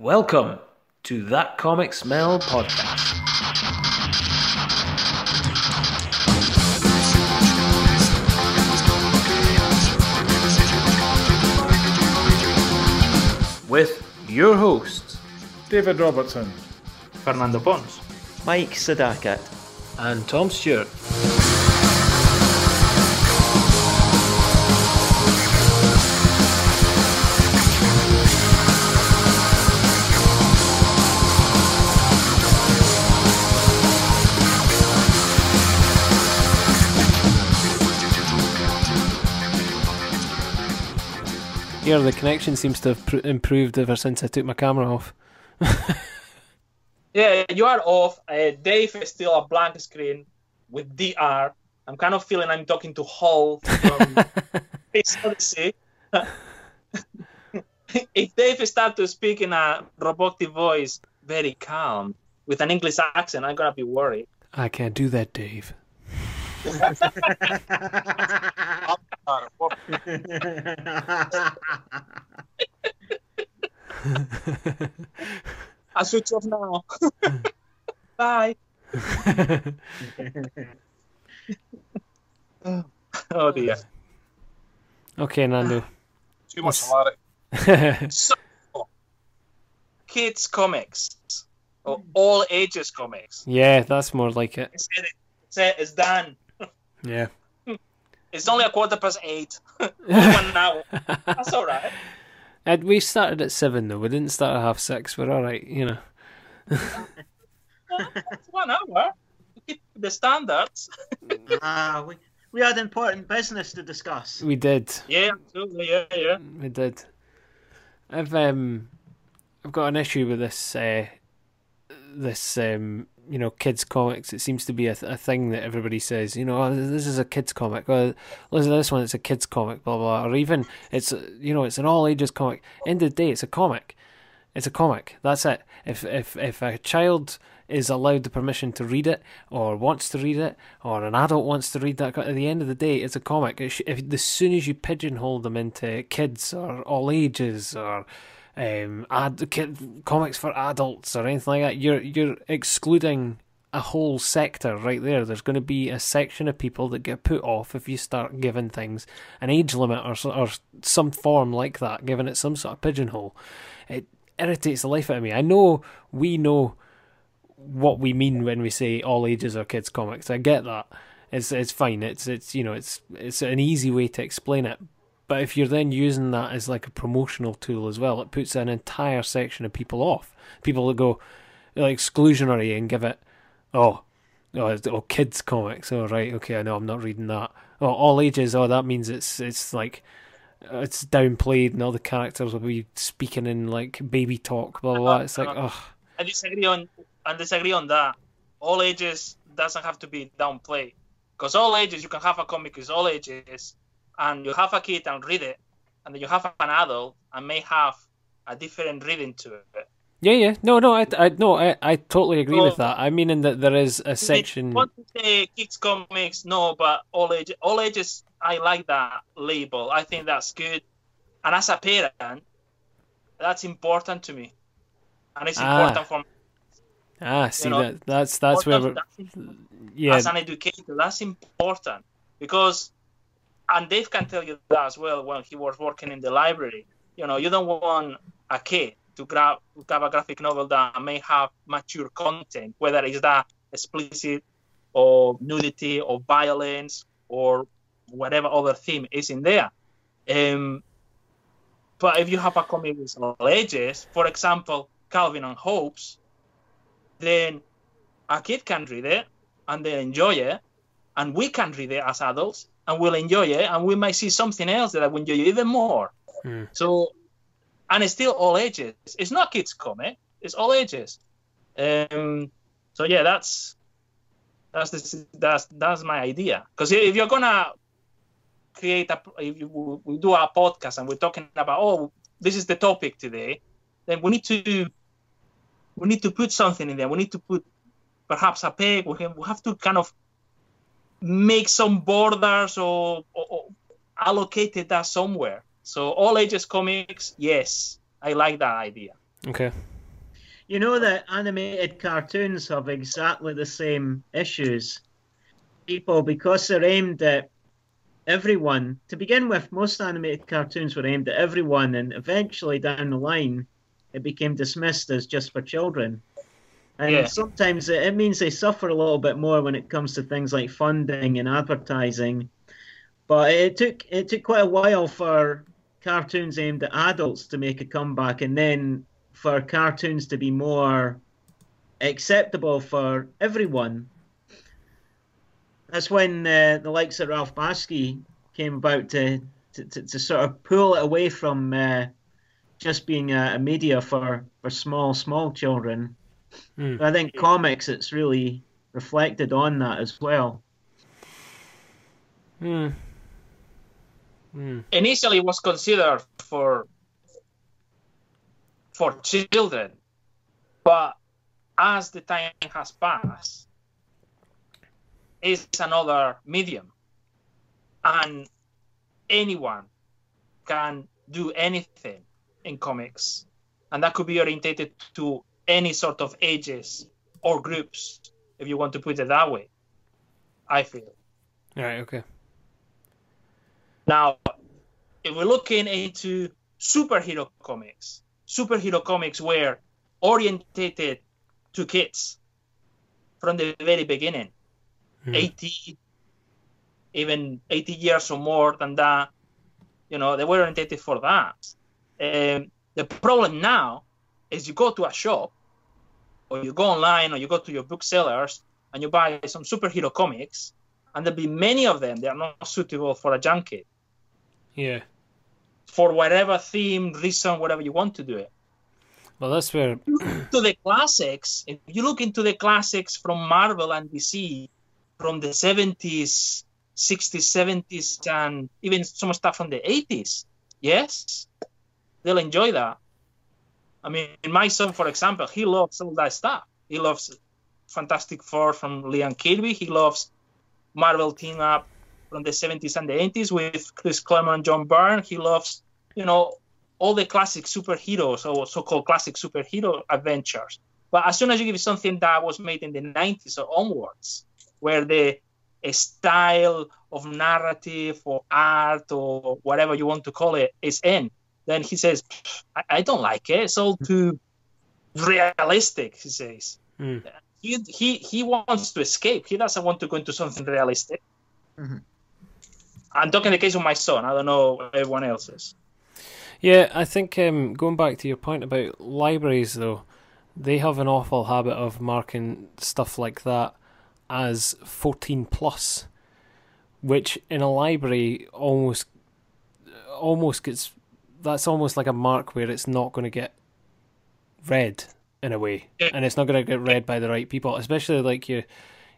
Welcome to That Comic Smell podcast. With your hosts, David Robertson. Fernando Pons. Mike Sadakat. and Tom Stewart. Here, the connection seems to have pr- improved ever since I took my camera off. Yeah, you are off. Uh, Dave is still a blank screen with DR. I'm kind of feeling I'm talking to HAL from Space Odyssey. if Dave starts to speak in a robotic voice, very calm, with an English accent, I'm gonna be worried. I can't do that, Dave. I switch off now. Bye. oh dear. Okay, Nando. Too much Yes. hilarity. So, kids comics or all ages comics. yeah, that's more like it. It's, it's, it's done. Yeah. It's only a quarter past eight. One hour. That's all right. And we started at seven though. We didn't start at half six. We're all right, you know. It's one hour. Keep the standards. Ah, we, we had important business to discuss. We did. Yeah, absolutely. Yeah, yeah. We did. I've um, I've got an issue with this. Uh, this um, you know, kids comics. It seems to be a, th- a thing that everybody says. You know, oh, this is a kids comic. Listen to this one. It's a kids comic. Blah blah. Or even it's you know, it's an all ages comic. End of the day, it's a comic. It's a comic. That's it. If if if a child is allowed the permission to read it, or wants to read it, or an adult wants to read that, at the end of the day, it's a comic. If as soon as you pigeonhole them into kids or all ages or um, ad- comics for adults or anything like that, you're you're excluding a whole sector right there. There's going to be a section of people that get put off if you start giving things an age limit or or some form like that, giving it some sort of pigeonhole. It irritates the life out of me. I know we know what we mean when we say all ages are kids comics. I get that. It's it's fine. It's it's you know it's it's an easy way to explain it. But if you're then using that as like a promotional tool as well, it puts an entire section of people off. People that go like exclusionary and give it oh oh, it's- oh kids comics. Oh right, okay, I know I'm not reading that. Oh all ages. Oh that means it's it's like it's downplayed and all the characters will be speaking in like baby talk. Blah blah. blah. It's like oh I disagree on I disagree on that. All ages doesn't have to be downplayed. Because all ages you can have a comic with all ages and you have a kid and read it, and then you have an adult and may have a different reading to it. Yeah, yeah. No, no, I, I, no, I, I totally agree with that. I mean, in that there is a section. Want to say kids comics? No, but all ages. All ages. I like that label. I think that's good. And as a parent, that's important to me, and it's Ah, important for Me. Ah, see know, that that's that's where we're, that's yeah, as an educator, that's important because, and Dave can tell you that as well when he was working in the library. You know, you don't want a kid to grab, grab a graphic novel that may have mature content, whether it's that explicit or nudity or violence or whatever other theme is in there. Um, but if you have a comic with all ages, for example, Calvin and Hobbes, then a kid can read it and they enjoy it, and we can read it as adults and we'll enjoy it, and we might see something else that will enjoy even more. Hmm. So, and it's still all ages. It's not kids comic. It's all ages. Um, so yeah, that's that's the, that's that's my idea. Because if you're gonna create a, if you, we do a podcast and we're talking about oh this is the topic today, then we need to we need to put something in there. We need to put perhaps a peg. We have to kind of make some borders or, or, or allocated that somewhere. So all ages comics, yes, I like that idea. Okay. You know that animated cartoons have exactly the same issues. People, because they're aimed at everyone, to begin with, most animated cartoons were aimed at everyone, and eventually down the line, it became dismissed as just for children. And Yeah. sometimes it, means they suffer a little bit more when it comes to things like funding and advertising. But it took it took quite a while for cartoons aimed at adults to make a comeback, and then for cartoons to be more acceptable for everyone. That's when uh, the likes of Ralph Bakshi came about to, to, to, to sort of pull it away from uh, just being a, a media for, for small, small children. Hmm. I think comics, it's really reflected on that as well. Hmm. Hmm. initially was considered for for children, but as the time has passed, it's another medium, and anyone can do anything in comics, and that could be orientated to any sort of ages or groups, if you want to put it that way. I feel. All right. Okay. Now, if we're looking into superhero comics, superhero comics were orientated to kids from the very beginning, Hmm. 80, even 80 years or more than that. You know, they were orientated for that. Um, the problem now is you go to a shop or you go online or you go to your booksellers and you buy some superhero comics, and there'll be many of them. They are not suitable for a junkie Yeah. for whatever theme, reason, whatever you want to do it. Well, that's where. To the classics, if you look into the classics from Marvel and DC from the 70s, 60s, 70s, and even some stuff from the 80s, yes, they'll enjoy that. I mean, my son, for example, he loves all that stuff. He loves Fantastic Four from Lee and Kirby. He loves Marvel team up from the 70s and the 80s with Chris Claremont and John Byrne. He loves, you know, all the classic superheroes or so-called classic superhero adventures. But as soon as you give something that was made in the 90s or onwards, where the style of narrative or art or whatever you want to call it is in, then he says, I, I don't like it. It's all too realistic, he says. Hmm. He, he, he wants to escape. He doesn't want to go into something realistic. Mhm. I'm talking the case of my son. I don't know everyone else's. Yeah, I think um, going back to your point about libraries, though, they have an awful habit of marking stuff like that as 14 plus, which in a library almost almost gets that's almost like a mark where it's not going to get read in a way, Yeah. and it's not going to get read by the right people, especially like your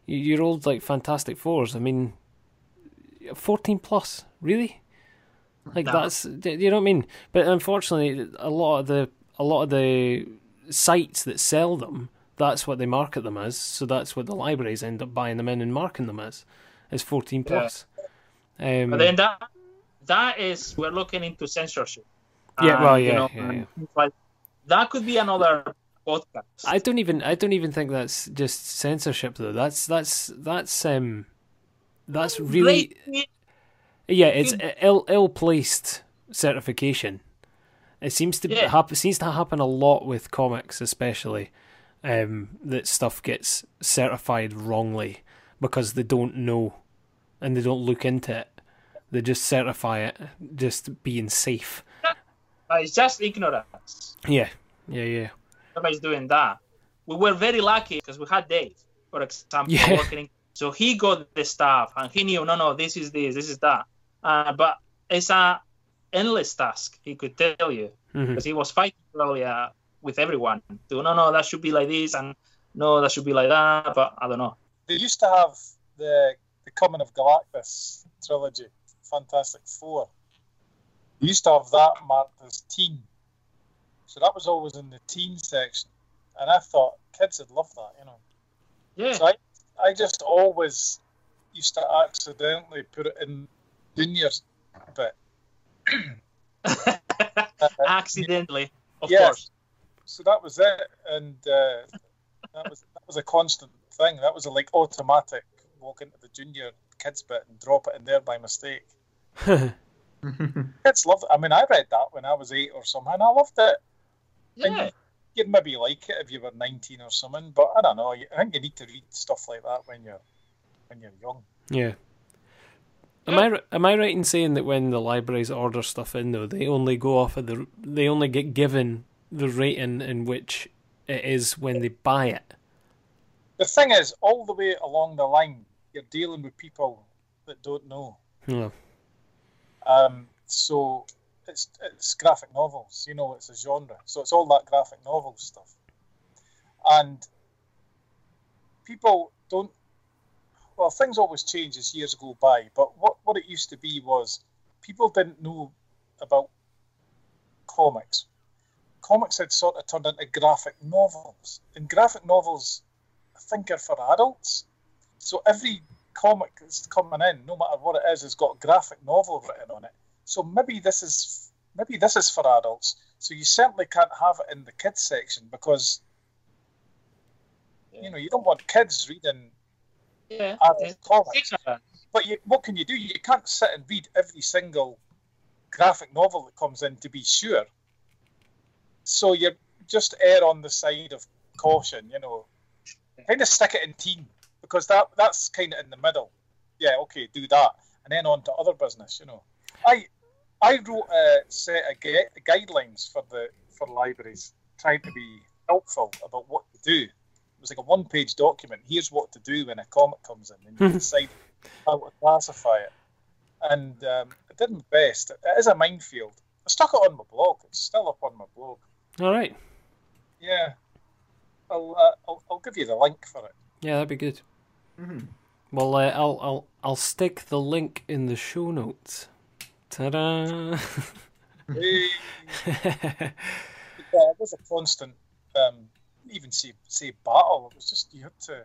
your old like Fantastic Fours. I mean, 14 plus, really? Like No. that's you know what I mean. But unfortunately, a lot of the a lot of the sites that sell them, that's what they market them as. So that's what the libraries end up buying them in and marking them as, is fourteen plus. Um, But then that that is we're looking into censorship. Yeah, well, you yeah, know, yeah, things like- that could be another podcast. I don't even I don't even think that's just censorship though. That's that's that's um that's really yeah. It's ill ill placed certification. It seems to Yeah. happen. Seems to happen a lot with comics, especially um, that stuff gets certified wrongly because they don't know and they don't look into it. They just certify it, just being safe. But it's just ignorance. Yeah, yeah, yeah. Everybody's doing that. We were very lucky because we had Dave, for example, Yeah. working. So he got the stuff and he knew, no, no, this is this, this is that. Uh, but it's a endless task. He could tell you because he was fighting probably uh, with everyone. To no, no, that should be like this, and no, that should be like that. But I don't know. They used to have the the Coming of Galactus trilogy, Fantastic Four. They used to have that marked as teen. So that was always in the teen section. And I thought kids would love that, you know. Yeah, So I, I just always used to accidentally put it in juniors bit. accidentally, of Yes. course. so that was it, and uh, that was that was a constant thing. That was a like automatic walk into the junior kids bit and drop it in there by mistake. Kids loved it. I mean, I read that when I was eight or something. and I loved it. Yeah. You'd maybe like it if you were nineteen or something, but I don't know. I think you need to read stuff like that when you're when you're young. Yeah. Am I am I right in saying that when the libraries order stuff in though, they only go off of the they only get given the rating in which it is when they buy it? The thing is, all the way along the line, you're dealing with people that don't know. No. Um, so it's it's graphic novels, you know, it's a genre. So it's all that graphic novel stuff. And people don't well, things always change as years go by, but what, what it used to be was people didn't know about comics. Comics had sort of turned into graphic novels. And graphic novels, I think, are for adults. So every comic that's coming in, no matter what it is, has got graphic novel written on it. So maybe this is maybe this is for adults. So you certainly can't have it in the kids section because you know you don't want kids reading Yeah. adult yeah. comics. But you, what can you do? You can't sit and read every single graphic novel that comes in to be sure. So you just err on the side of caution, you know. Kind of stick it in teen because that that's kind of in the middle. Yeah, okay, do that, and then on to other business, you know. I I wrote a set of gu- guidelines for the for libraries, trying to be helpful about what to do. It was like a one-page document. Here's what to do when a comic comes in, and you decide how to classify it. And um, I did my best. It is a minefield. I stuck it on my blog. It's still up on my blog. All right. Yeah, I'll uh, I'll, I'll give you the link for it. Yeah, that'd be good. Mhm. Well, uh, I'll I'll I'll stick the link in the show notes. Ta-da! Hey. yeah, it was a constant. Um, even say say battle. It was just you had to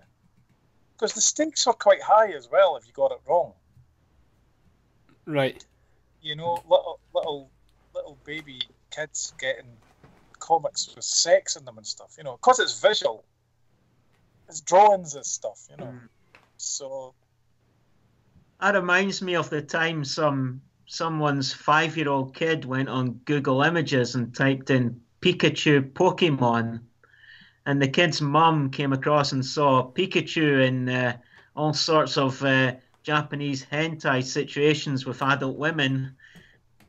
because the stakes were quite high as well if you got it wrong. right. You know, little little little baby kids getting comics with sex in them and stuff. You know, because it's visual. It's drawings and stuff. You know, so That reminds me of the time some someone's five year old kid went on Google Images and typed in Pikachu Pokemon, and the kid's mum came across and saw Pikachu in uh, all sorts of uh, Japanese hentai situations with adult women.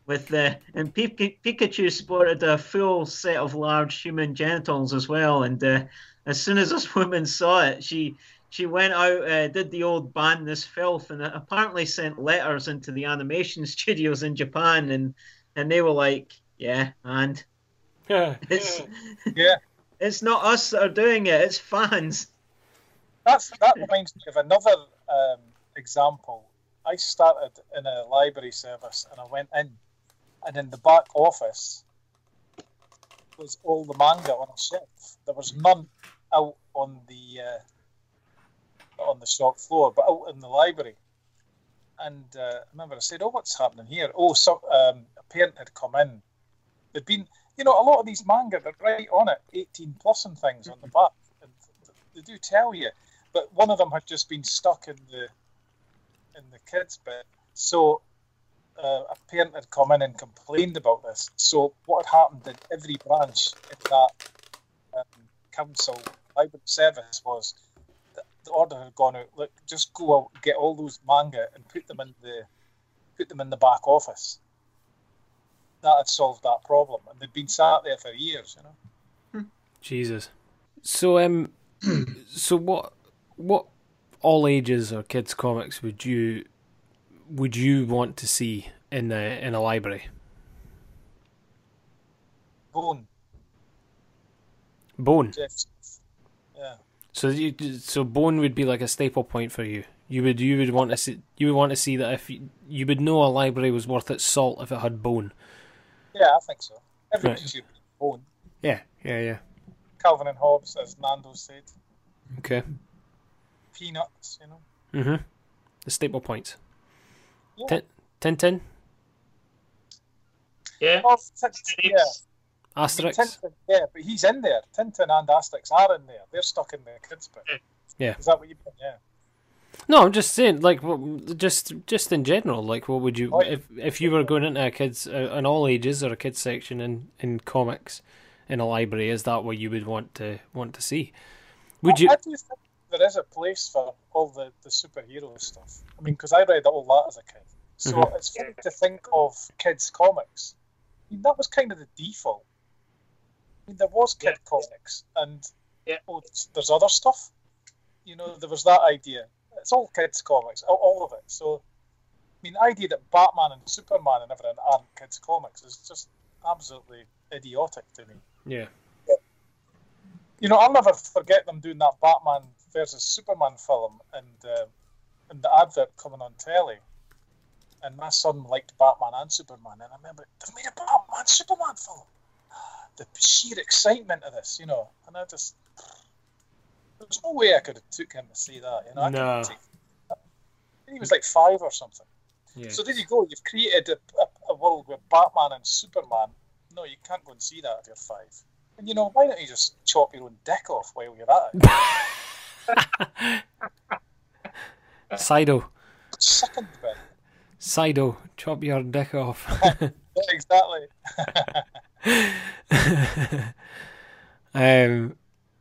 With the and Pika- Pikachu sported a full set of large human genitals as well, and uh, as soon as this woman saw it, she she went out, uh, did the old ban this filth, and apparently sent letters into the animation studios in Japan, and and they were like, yeah, and it's yeah. it's not us that are doing it, it's fans. That's that reminds me of another um, example. I started in a library service and I went in, and in the back office was all the manga on a shelf. There was none out on the uh, on the shop floor, but out in the library. And uh, I remember I said, "Oh, what's happening here?" Oh, so um, a parent had come in. There'd been, you know, a lot of these manga they're right on it, eighteen plus and things on the back, and they do tell you but one of them had just been stuck in the in the kids bit. So uh, a parent had come in and complained about this. So what had happened in every branch in that um, council library service was the, order had gone out. Look, just go out, get all those manga, and put them in the put them in the back office. That had solved that problem, and they'd been sat there for years. You know. Jesus. So um, so what what all ages or kids comics would you would you want to see in the in a library? Bone, Bone. Jeff. Yeah. So you so Bone would be like a staple point for you. You would you would want to see you would want to see that if you, you would know a library was worth its salt if it had Bone. Yeah, I think so. Everybody Right. should be bone. Yeah, yeah, yeah. Calvin and Hobbes, as Nando said. Okay. Peanuts, you know. Mhm. The staple points. Yeah. Tin- Tintin. Yeah. Well, yeah. Asterix. Tintin, yeah, but he's in there. Tintin and Asterix are in there. They're stuck in the kids bit. Yeah. Is that what you mean? Yeah. No, I'm just saying, like, just just in general, like, what would you Oh, yeah. if if you were going into a kids uh, an all ages or a kids section in in comics in a library? Is that what you would want to want to see? Would you? I, I do think there is a place for all the, the superhero stuff. I mean, because I read all that as a kid. So Mhm. it's funny to think of kids' comics. I mean, that was kind of the default. I mean, there was kid comics, and Yeah. oh, there's other stuff. You know, there was that idea. It's all kids' comics, all, all of it. So, I mean, the idea that Batman and Superman and everything aren't kids' comics is just absolutely idiotic to me. Yeah. You know, I'll never forget them doing that Batman versus Superman film and uh, and the advert coming on telly. And my son liked Batman and Superman, and I remember they've made a Batman Superman film. The sheer excitement of this, you know, and I just there's no way I could have took him to see that. You know, I No. he was like five or something. Yeah. So there you go. You've created a, a, a world where Batman and Superman. No, you can't go and see that if you're five. And you know, why don't you just chop your own dick off while you're at it? Sido, Second bit. Sido, chop your dick off. Exactly. um,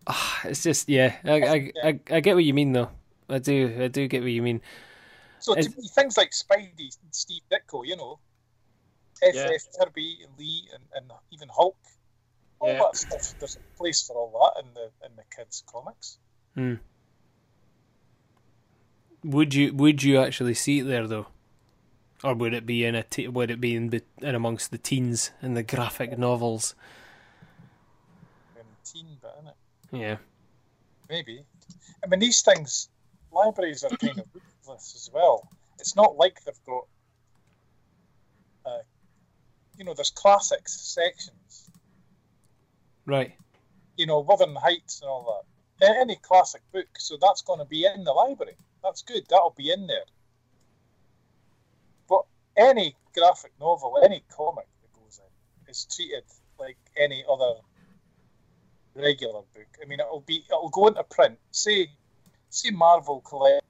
ah, it's just yeah. I, I I I get what you mean though. I do I do get what you mean. So to Is- me, things like Spidey, and Steve Ditko, you know, F. Yeah. Kirby, and Lee, and, and even Hulk, all Yeah. that stuff. There's a place for all that in the in the kids' comics. Would you would you actually see it there though, or would it be in a te- would it be in be- in amongst the teens and the graphic novels? In teen bit, innit? Yeah. Maybe. I mean, these things, libraries are kind of ruthless as well. It's not like they've got, uh, you know, there's classics sections. Right. you know, Wuthering Heights and all that. Any classic book, so that's going to be in the library. That's good. That'll be in there. Any graphic novel, any comic that goes in, is treated like any other regular book. I mean, it'll be it'll go into print. Say, say Marvel collect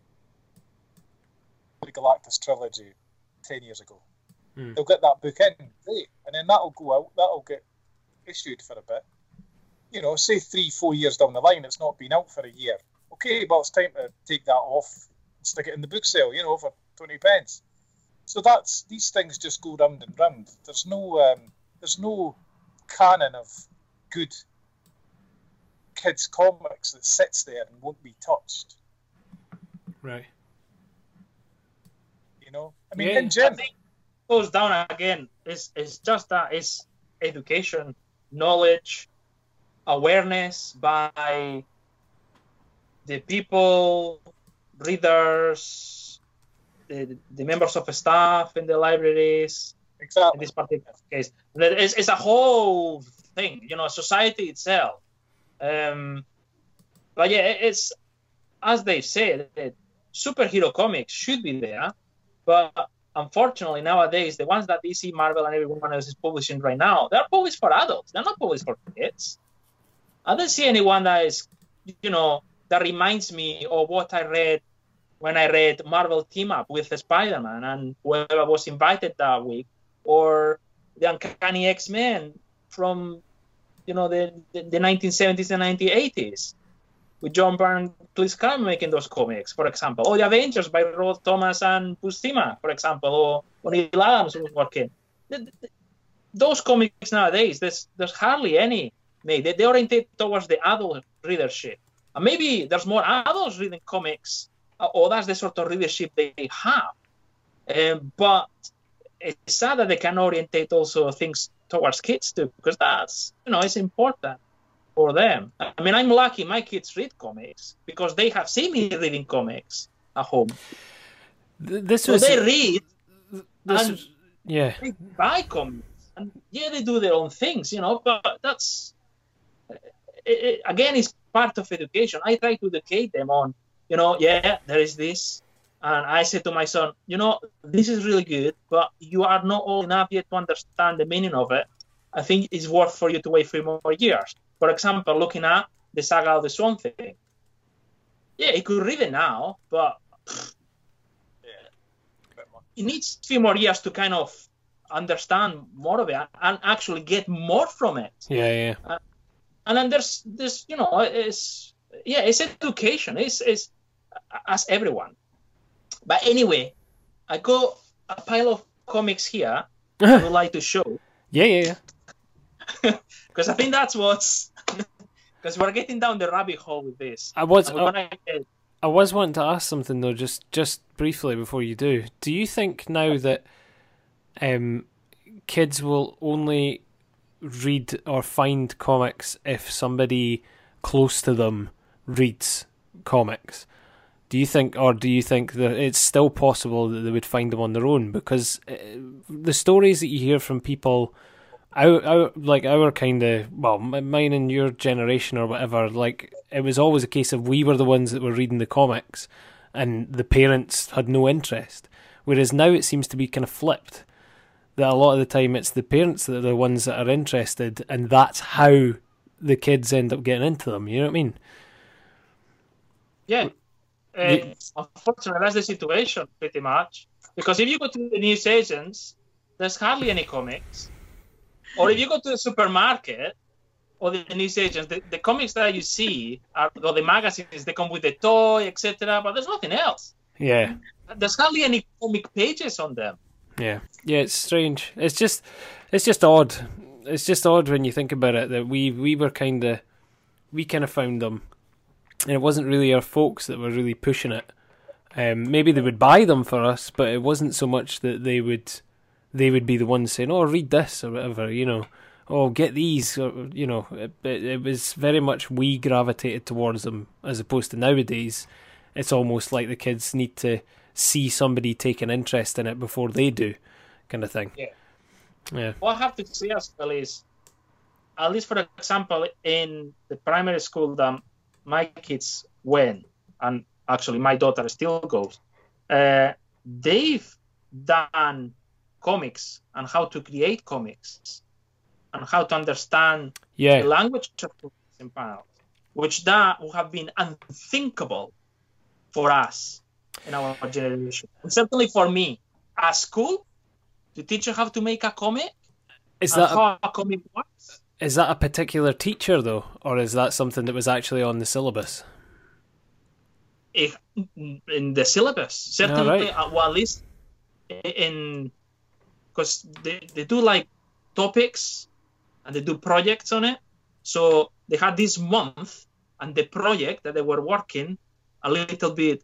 the Galactus trilogy ten years ago. Hmm. They'll get that book in, great, and then that'll go out. That'll get issued for a bit you know, say three, four years down the line, it's not been out for a year. Okay, well, it's time to take that off and stick it in the book sale, you know, for 20 pence. So that's, these things just go round and round. There's no, um, there's no canon of good kids' comics that sits there and won't be touched, Right. you know? I mean, Yeah. in I general, think it goes down again. It's, it's just that it's education, knowledge, awareness by the people, readers, the, the members of staff in the libraries, in exactly. this particular case. It's, it's a whole thing, you know, society itself. Um, but yeah, it's as they said, superhero comics should be there, but unfortunately nowadays the ones that DC, Marvel, and everyone else is publishing right now, they're published for adults. They're not published for kids. I don't see anyone that is, you know, that reminds me of what I read when I read Marvel Team Up with Spider-Man and whoever was invited that week, or the Uncanny X-Men from, you know, the, the, the 1970s and 1980s, with John Byrne, Chris Claremont making those comics, for example, or the Avengers by Roy Thomas and Buscema, for example, or when Neal Adams was working. Th- th- Those comics nowadays, there's there's hardly any made. They, they orientate towards the adult readership, and maybe there's more adults reading comics, or that's the sort of readership they have. Um, but it's sad that they can orientate also things towards kids too, because that's you know it's important for them. I mean, I'm lucky my kids read comics because they have seen me reading comics at home. Th- This So was they read, this was- yeah. they buy comics, and yeah, they do their own things, you know. But that's it, it, again, it's part of education. I try to educate them on, you know, yeah, there is this, and I say to my son, you know, this is really good, but you are not old enough yet to understand the meaning of it. I think it's worth for you to wait three more years. For example, looking at the saga of the Swamp Thing. Yeah, you could read it now, but Bit much. it needs three more years to kind of understand more of it and actually get more from it. Yeah, yeah. Uh, and then there's this, you know, it's yeah, it's education. It's it's as everyone. But anyway, I got a pile of comics here. I would like to show Yeah, yeah, yeah. because I think that's what's because we're getting down the rabbit hole with this. I was I, gonna get- I was wanting to ask something though, just just briefly before you do. Do you think now that um, kids will only read or find comics if somebody close to them reads comics? Do you think, or do you think that it's still possible that they would find them on their own? Because uh, the stories that you hear from people, our, like our kind of well, mine and your generation or whatever, like it was always a case of we were the ones that were reading the comics, and the parents had no interest. Whereas now it seems to be kind of flipped. That a lot of the time it's the parents that are the ones that are interested, and that's how the kids end up getting into them. You know what I mean? yeah. Uh, unfortunately, that's the situation pretty much. Because if you go to the news agents, there's hardly any comics. Or if you go to the supermarket or the news agents, the, the comics that you see are or the magazines. They come with the toy, etc. But there's nothing else. Yeah. There's hardly any comic pages on them. Yeah, yeah, it's strange. It's just, it's just odd. It's just odd when you think about it that we we were kind of, we kind of found them, and it wasn't really our folks that were really pushing it. Um, maybe they would buy them for us, but it wasn't so much that they would, they would be the ones saying, "Oh, read this" or whatever, you know. Oh, get these, or you know. It, it, it was very much we gravitated towards them, as opposed to nowadays. It's almost like the kids need to see somebody take an interest in it before they do, kind of thing. Yeah. Yeah. What I have to say as well is, at least for example, in the primary school that my kids went, and actually my daughter still goes, uh, they've done comics and how to create comics and how to understand the language of comics and panels, which that would have been unthinkable for us in our generation. And certainly for me, at school, to teach you how to make a comic Is that a, how a comic works. Is that a particular teacher though, or is that something that was actually on the syllabus? if, in the syllabus. Certainly, right. uh, well, at least in because they, they do like topics and they do projects on it. So they had this month, and the project that they were working a little bit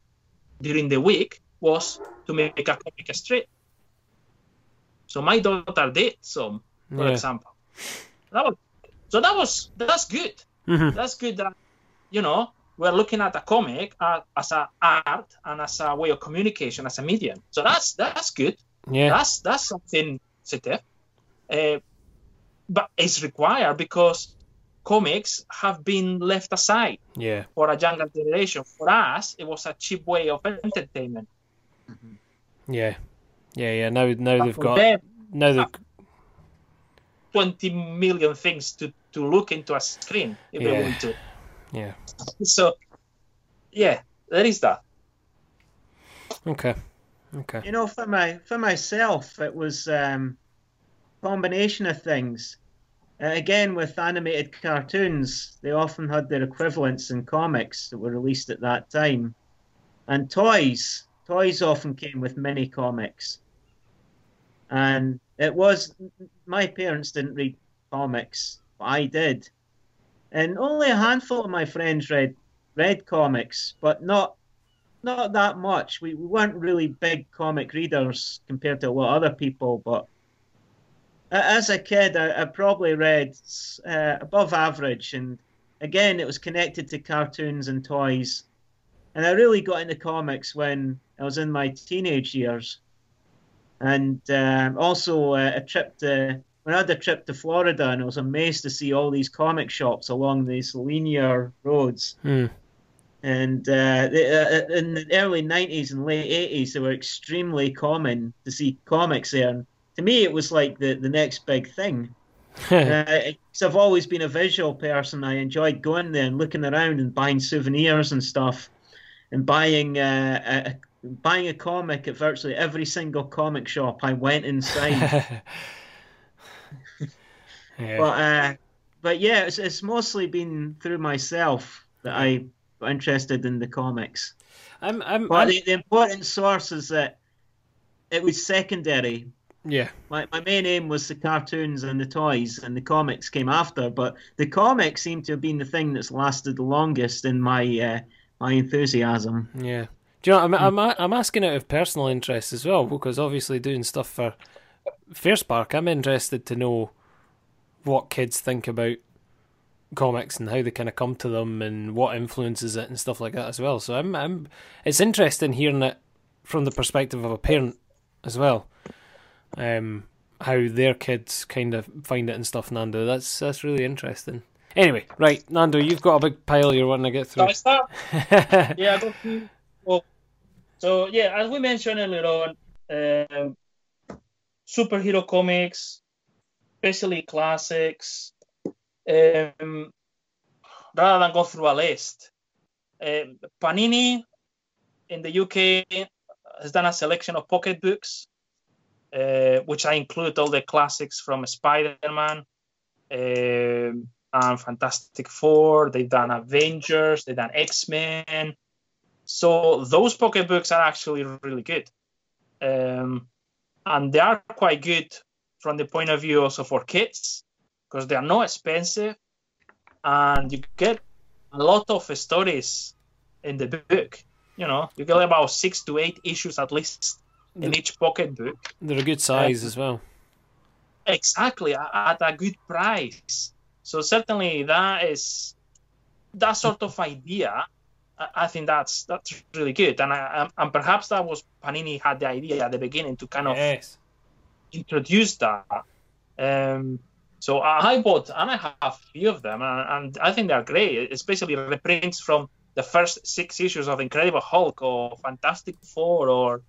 during the week was to make a comic strip. So my daughter did some, for Yeah. example. That was, so that was that's good Mhm. that's good that you know we're looking at a comic uh, as a art and as a way of communication as a medium so that's that's good Yeah. that's that's something positive uh, but it's required because comics have been left aside Yeah. for a younger generation for us it was a cheap way of entertainment Yeah. Yeah. Yeah. Now, now But they've got them, now they've 20 million things to to look into a screen if they Yeah. want to yeah. so yeah there is that Okay. Okay. You know, for my for myself, it was um, combination of things. Uh, again, with animated cartoons, they often had their equivalents in comics that were released at that time, and toys. Toys often came with mini comics, and it was my parents didn't read comics, but I did, and only a handful of my friends read read comics, but not not that much. We, we weren't really big comic readers compared to a lot of other people, but as a kid, I, I probably read uh, above average. And again, it was connected to cartoons and toys. And I really got into comics when I was in my teenage years. And um, also uh, a trip to, when I had a trip to Florida, and I was amazed to see all these comic shops along these linear roads Hmm. and uh, the, uh, in the early 90s and late 80s they were extremely common to see comics there and to me it was like the, the next big thing Uh, I've always been a visual person. I enjoyed going there and looking around and buying souvenirs and stuff, and buying uh, a, buying a comic at virtually every single comic shop I went inside. yeah. but uh, but yeah, it's, it's mostly been through myself that I got interested in the comics. I'm, I'm, But I'm- the, the important source is that it was secondary. yeah. My, my main aim was the cartoons and the toys, and the comics came after. But the comics seem to have been the thing that's lasted the longest in my uh, my enthusiasm. Yeah. Do you know, I'm, I'm, I'm asking out of personal interest as well, because obviously doing stuff for Fair Spark, I'm interested to know what kids think about comics and how they kind of come to them and what influences it and stuff like that as well. So I'm, I'm, it's interesting hearing it from the perspective of a parent as well. Um, how their kids kind of find it and stuff, Nando. That's that's really interesting. Anyway, right, Nando, you've got a big pile you're wanting to get through. Start? yeah, I got two. Well, so yeah, as we mentioned earlier on, um, superhero comics, especially classics. Um, rather than go through a list, um, Panini in the UK has done a selection of pocket books, uh, which I include all the classics from Spider-Man. Um, and Fantastic Four. They've done Avengers. They've done X Men. So those pocketbooks are actually really good, um, and they are quite good from the point of view also for kids because they are not expensive, and you get a lot of stories in the book. You know, you get about six to eight issues at least in each pocketbook. They're a good size as well. Exactly at a good price. So certainly that is that sort of idea. I, think that's that's really good, and I, and perhaps that was Panini had the idea at the beginning to kind of Yes. introduce that. Um, so I bought and I have a few of them, and, and I think they're great, especially reprints from the first six issues of Incredible Hulk or Fantastic Four or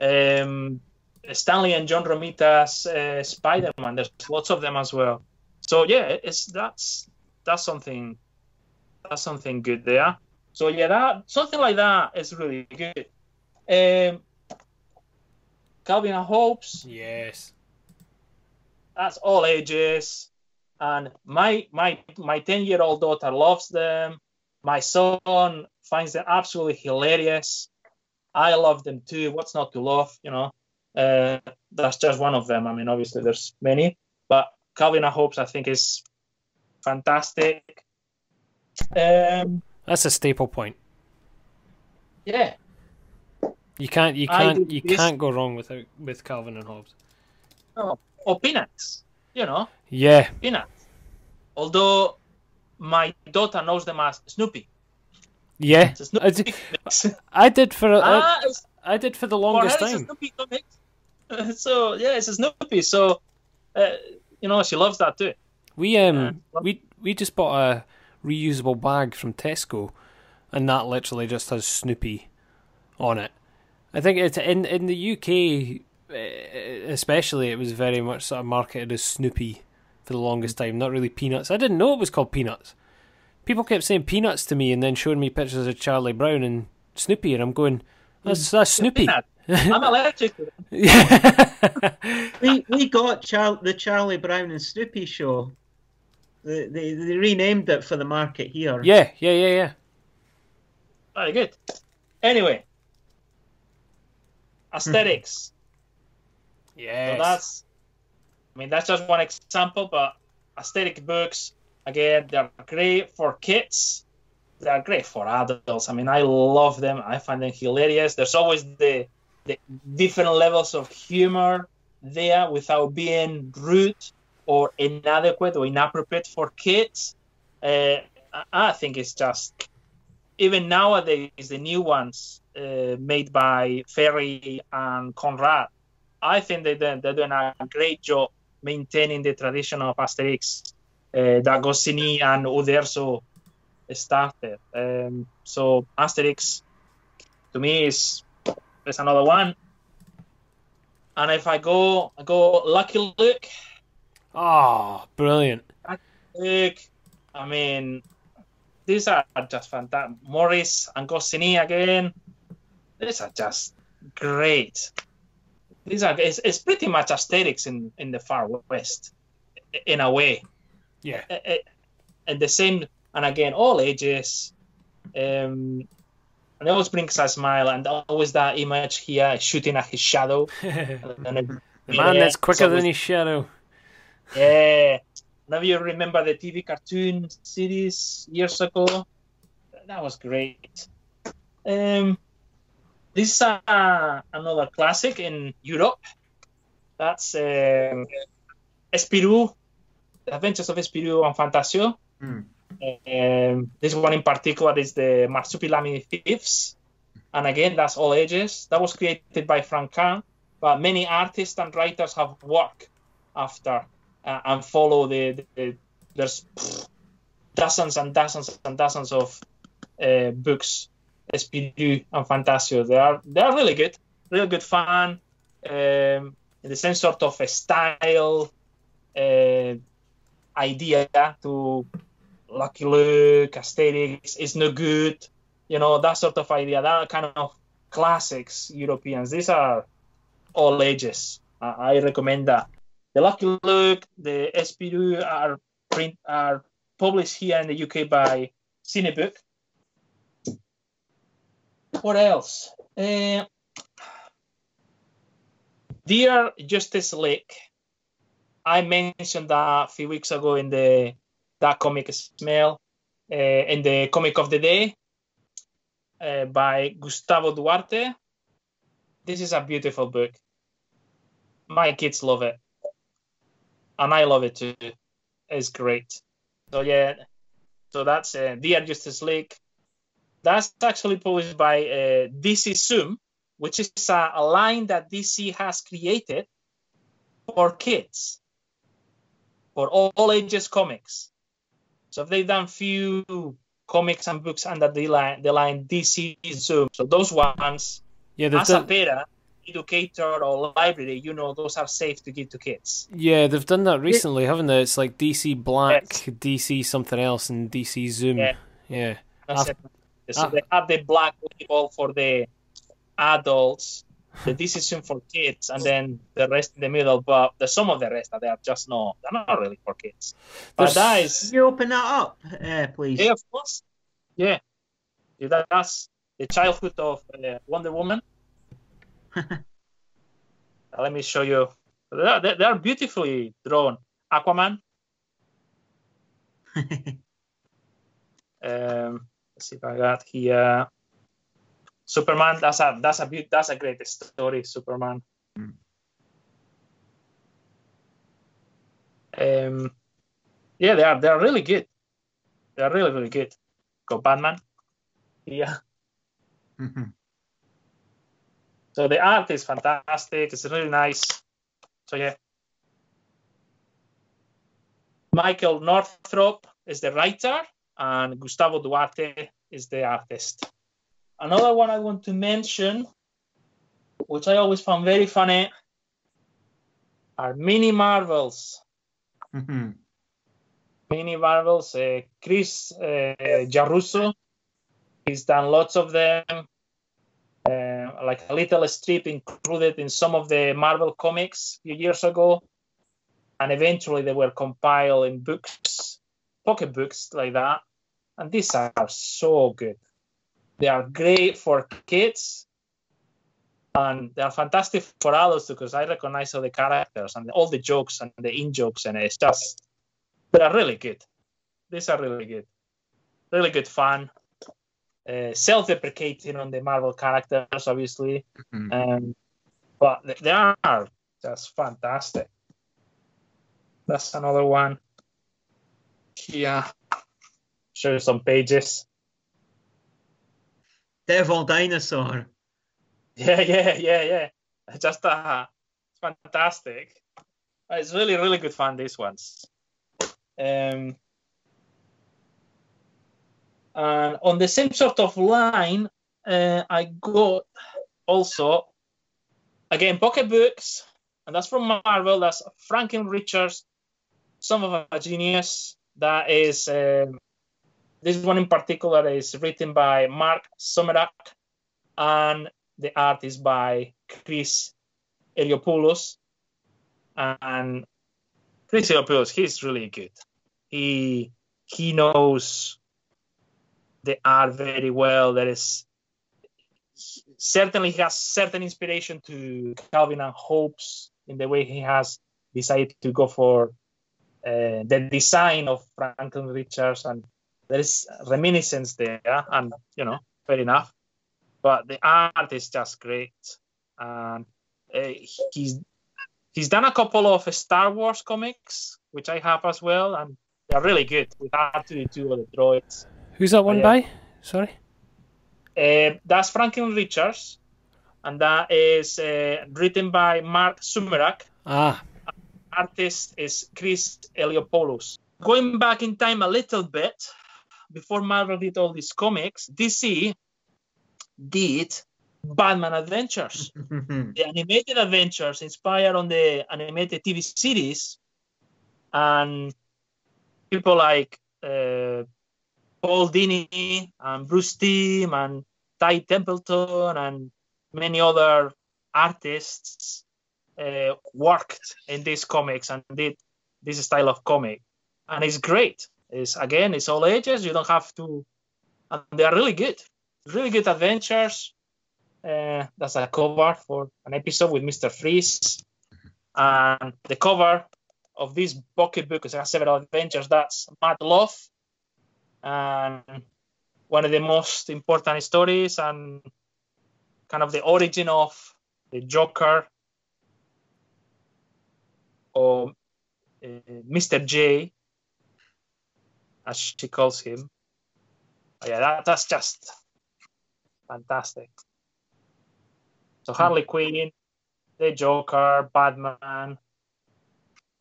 um, Stan Lee and John Romita's uh, Spider-Man. There's lots of them as well. So yeah, it's that's that's something that's something good there. So yeah, that something like that is really good. Um, Calvin and Hobbes. Yes. that's all ages. And my my my 10 year old daughter loves them. My son finds them absolutely hilarious. I love them too. What's not to love you know? Uh, that's just one of them. I mean obviously there's many but calvin and Hobbes i think is fantastic. Um That's a staple point. yeah You can't you can't you this- can't go wrong without with Calvin and Hobbes. Oh, or peanuts you know Yeah. peanuts although my daughter knows them as snoopy Yeah. it's a I snoopy did. I did for a, ah, it's I did for the For longest a time. Snoopy. So yeah, it's a Snoopy. So uh, you know she loves that too. We um we we just bought a reusable bag from Tesco, and that literally just has Snoopy on it. I think it's in in the UK, eh, especially, it was very much sort of marketed as Snoopy for the longest time. Not really Peanuts. I didn't know it was called Peanuts. People kept saying Peanuts to me, and then showing me pictures of Charlie Brown and Snoopy, and I'm going, that's that's Snoopy. I'm allergic to them. We we got Char- the Charlie Brown and Snoopy show. They, they they renamed it for the market here. yeah, yeah, yeah, yeah. Very good. Anyway, Asterix. yeah. So that's, I mean, that's just one example, but Asterix books, again, they're great for kids. They're great for adults. I mean, I love them. I find them hilarious. There's always the, the different levels of humor there without being rude or inadequate or inappropriate for kids. Uh, I- think it's just, even nowadays, the new ones uh, made by Ferri and Conrad, I think they, they're doing a great job maintaining the tradition of Asterix uh, that Goscinny and Uderzo started. Um, so Asterix, to me, is is another one. And if I go I go Lucky Luke, Oh, brilliant. Look, I mean, these are just fantastic. Morris and Goscinny again. These are just great. These are it's, it's pretty much Asterix in, in the far west, in a way. Yeah. And the same, and again, all ages. Um, and it always brings a smile, and always that image here shooting at his shadow. the man that's quicker than his shadow. Yeah. Now you remember the TV cartoon series years ago? That was great. Um, this is a, another classic in Europe. That's um, Spirou, The Adventures of Spirou and Fantasio. Hmm. Um, this one in particular is the Marsupilami Thieves. And again, that's all ages. That was created by Franquin, but many artists and writers have worked after uh, and follow the, the, the there's dozens and dozens and dozens of uh, books Spirou and Fantasio. They are they are really good really good fun um, in the same sort of a style uh, idea to Lucky Luke Asterix is no good you know that sort of idea that kind of classics Europeans. These are all ages. I, I recommend that the Lucky Luke, the Spirou are print are published here in the UK by Cinebook. What else? Uh, Dear Justice League. I mentioned that a few weeks ago in the that comic smell uh, in the comic of the day uh, by Gustavo Duarte. This is a beautiful book. My kids love it and I love it too. It's great. So yeah, so that's uh, Dear Justice League. That's actually published by uh, DC Zoom, which is a, a line that DC has created for kids, for all, all ages comics. So they've done few comics and books under the line, the line DC Zoom. So those ones, Yeah, as a parent, educator or library, you know, those are safe to give to kids. yeah, they've done that recently, haven't they? It's like DC Black, Yes. DC something else, and DC Zoom. Yeah. Yeah. That's Ah. So Ah. they have the black label for the adults, the decision for kids, and then the rest in the middle. But the some of the rest that they are just no, they're not really for kids. But There's- that Could you open that up, uh, please? yeah, of course, yeah, Yeah, that- that's the childhood of uh, Wonder Woman. Let me show you. They are, they are beautifully drawn. Aquaman. Um, let's see if I got here. Superman. That's a that's a that's a great story. Superman. Mm. Um, yeah, they are they are really good. They are really really good. Got Batman. Yeah. So the art is fantastic. It's really nice. So yeah. Michael Northrop is the writer, and Gustavo Duarte is the artist. Another one I want to mention, which I always found very funny, are mini marvels. Mini marvels. Uh, Chris uh, Giarrusso, he's done lots of them. Uh, like a little strip included in some of the Marvel comics a few years ago, and eventually they were compiled in books, pocket books like that. And these are so good. They are great for kids, and they are fantastic for adults because I recognize all the characters and all the jokes and the in jokes, and it's just they are really good. These are really good, really good fun. Uh, self-deprecating on the Marvel characters, obviously, um, but they are just fantastic. That's another one. Yeah, show some pages. Devil Dinosaur. Yeah, yeah, yeah, yeah. Just uh, fantastic. It's really, really good fun. These ones. Um, and on the same sort of line, uh, I got also again pocket books, and that's from Marvel. That's Franklin Richards Son of a Genius. That is um, this one in particular is written by Marc Sumerak, and the art is by Chris Eliopoulos. And Chris Eliopoulos, he's really good. He he knows the art very well. There is certainly has certain inspiration to Calvin and Hobbes in the way he has decided to go for uh, the design of Franklin Richards, and there is reminiscence there, and you know, fair enough. But the art is just great, and uh, he's he's done a couple of Star Wars comics, which I have as well, and they're really good with R2D2 or the droids. Who's that one yeah. by? Sorry. Uh, that's Franklin Richards, and that is uh, written by Marc Sumerak. Ah, Artist is Chris Eliopoulos. Going back in time a little bit, before Marvel did all these comics, DC did Batman Adventures. the animated adventures inspired on the animated TV series, and people like uh, Paul Dini and Bruce Timm and Ty Templeton and many other artists uh, worked in these comics and did this style of comic, and it's great. It's again, it's all ages. You don't have to, and they are really good, really good adventures. Uh, that's a cover for an episode with Mr. Freeze, and the cover of this pocket book, has several adventures. That's Mad Love, and one of the most important stories, and kind of the origin of the Joker or uh, Mr. J, as she calls him. Oh, yeah, that, that's just fantastic. So Harley Quinn, the Joker, Batman.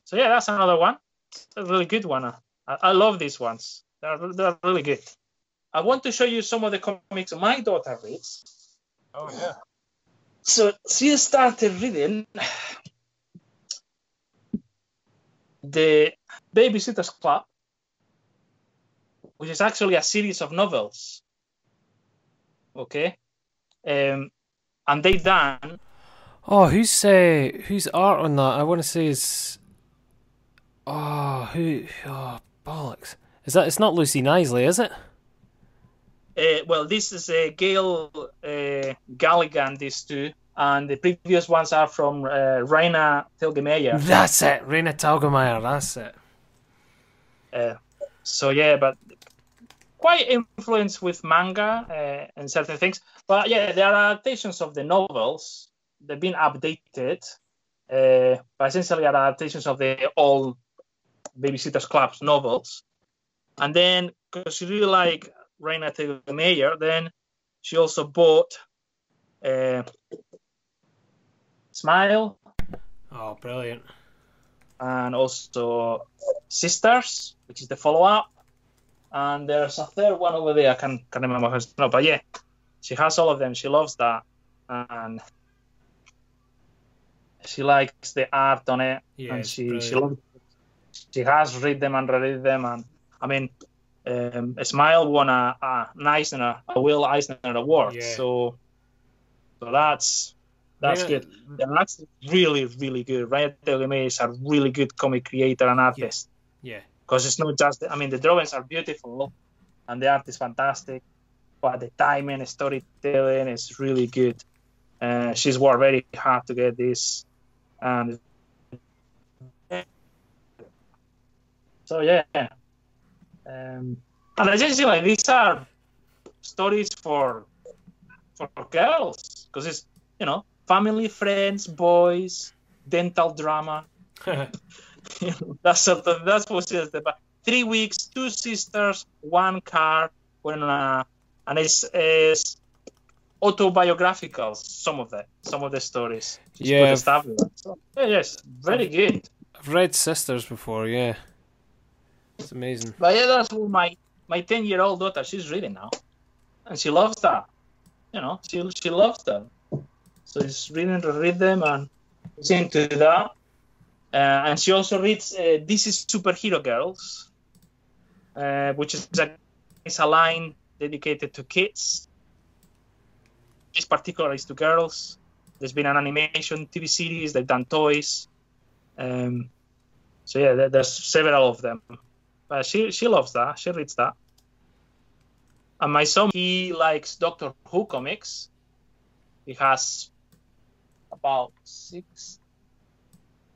So yeah, that's another one. It's a really good one. I, I love these ones. They're, they're really good. I want to show you some of the comics my daughter reads. Oh yeah. So she started reading the Babysitter's Club, which is actually a series of novels. Okay, um, and they done. oh, who's uh, who's art on that? I want to say is. Oh, who? Oh, bollocks! Is that? It's not Lucy Knisley, is it? Uh, well, this is uh, Gale uh, Galligan, these two, and the previous ones are from uh, Raina Telgemeier. That's it, Raina Telgemeier. That's it. Uh, so yeah, but quite influenced with manga uh, and certain things. But yeah, there are adaptations of the novels. They've been updated, uh, but essentially are adaptations of the old Babysitters Club's novels. And then, because she really like Raina Telgemeier, then she also bought uh, Smile Oh, brilliant. and also Sisters, which is the follow up. And there's a third one over there. I can can't remember her no, but yeah, she has all of them. She loves that, and she likes the art on it. Yeah, and she she loves. She has read them and read them, and I mean, um, Smile won a, a an Eisner, a Will Eisner award. Yeah. So, so that's that's Raina- good. And that's really really good. Raina Telgemeier is a really good comic creator and artist Yeah. because it's not just I mean the drawings are beautiful and the art is fantastic, but the timing and storytelling is really good. Uh, she's worked very hard to get this, and so yeah. Um, and essentially, like these are stories for for girls because it's you know family, friends, boys, dental drama. You know, that's sort of, that's what it is. But three weeks, two sisters, one car, when uh, and it's, it's autobiographical. Some of the some of the stories. Yeah. stuff. So, yeah, yes, very good. I've read Sisters before. Yeah. It's amazing. But yeah, that's what my my ten year old daughter. She's reading now, and she loves that. You know, she she loves them. So she's reading to read them and she's into that. Uh, and she also reads uh, This is Superhero Girls, uh, which is a, is a line dedicated to kids. This particular is to girls. There's been an animation TV series, they've done toys. Um, so, yeah, there, there's several of them. But she, she loves that. She reads that. And my son, he likes Doctor Who comics. He has about six,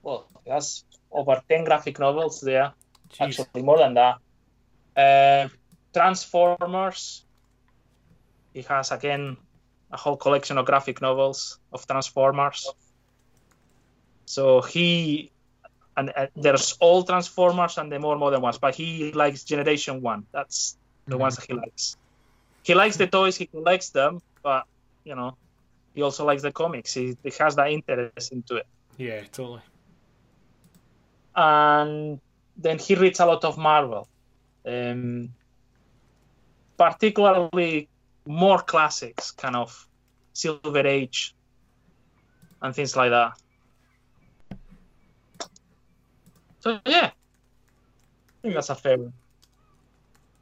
well, he has over 10 graphic novels there. Jeez. Actually, more than that. Uh, Transformers. He has, again, a whole collection of graphic novels of Transformers. So he, and uh, there's all Transformers and the more modern ones, but he likes Generation 1. That's the ones that he likes. He likes the toys, he collects them, but, you know, he also likes the comics. He, he has that interest into it. Yeah, totally. and then he reads a lot of Marvel, um, particularly more classics, kind of Silver Age and things like that. So yeah, I think that's a fair one.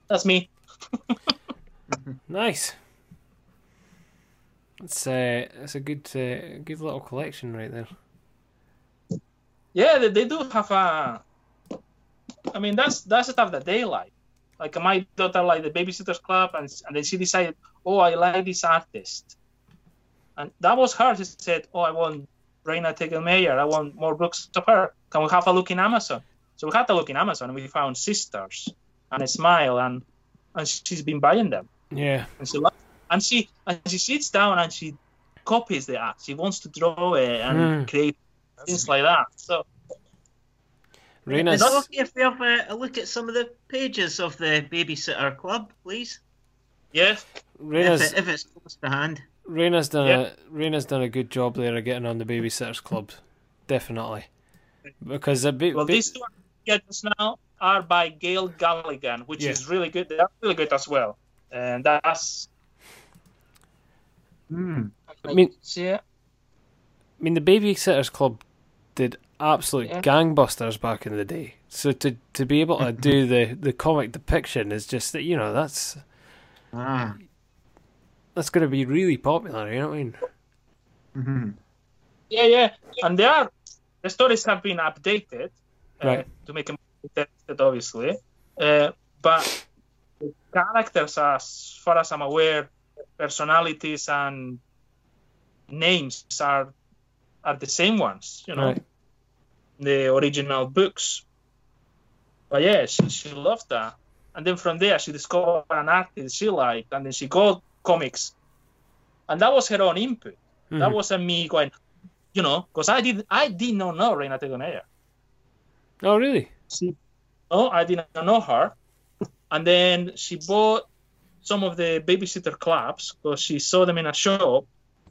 That's me. Nice. It's uh, it's a good uh, good little collection right there. Yeah, they, they do have a. I mean, that's that's the stuff that they like. Like my daughter like the Babysitters Club, and and then she decided, oh, I like this artist, and that was her. She said, oh, I want Raina Tegelmayer. I want more books of her. Can we have a look in Amazon? So we had a look in Amazon, and we found Sisters and a Smile, and and she's been buying them, Yeah, and she and she and she sits down and she copies the art. She wants to draw it and Mm. create things like that. So Raina's Is it okay if we have a, a look at some of the pages of the Babysitter Club, please? yes. If, it, if it's close to hand. Raina's done Yeah. a Raina's done a good job there of getting on the babysitters club, definitely. Because a bit, Well, these two are just now are by Gale Galligan, which Yeah. is really good. They're really good as well. And that's. Hmm. I mean- yeah, I mean, the babysitters club did absolute Yeah. gangbusters back in the day. So to to be able to do the the comic depiction is just that you know that's Ah. that's going to be really popular. You know what I mean? hmm yeah, yeah. And they are the stories have been updated uh, Right. to make them interested, obviously. Uh, but the characters, as far as I'm aware, personalities and names are are the same ones. You know. Right. the original books. But yeah, she, she loved that. And then from there, she discovered an artist she liked, and then she got comics. And that was her own input. That Mhm. wasn't me going, you know, because I did I did not know Raina Tegonella. Oh, really? She, no, I didn't know her. And then she bought some of the babysitter clubs because she saw them in a shop.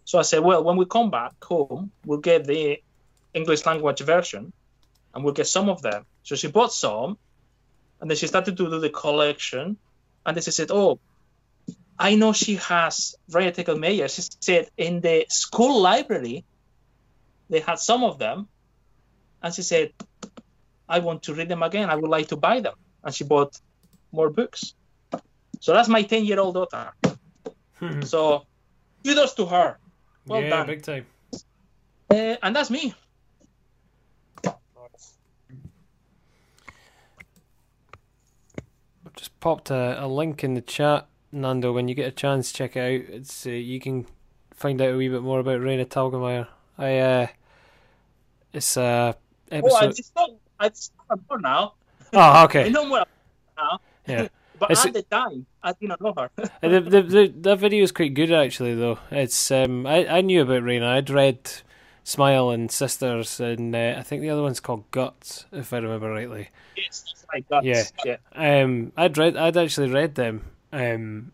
So I said, well, when we come back home, we'll get the English language version and we'll get some of them. So she bought some and then she started to do the collection. And then she said, oh, I know she has Raya Tegelmayer. She said in the school library, they had some of them. And she said, I want to read them again. I would like to buy them. And she bought more books. So that's my 10 year old daughter. So kudos to her. Well yeah, done. big time. Uh, and that's me. I've just popped a, a link in the chat, Nando. When you get a chance, check it out. It's uh, you can find out a wee bit more about Raina Telgemeier. I uh, it's uh Oh, I episode. discovered, I discovered more now. Oh, I okay. know more now. Yeah. But It's- at the time, I didn't know her. Uh, the, the, the, that video is quite good actually though. It's um I, I knew about Raina. I'd read Smile and Sisters and uh, I think the other one's called Guts if I remember rightly. yes, it's like that. Yeah. yeah. Um I'd read I'd actually read them. Um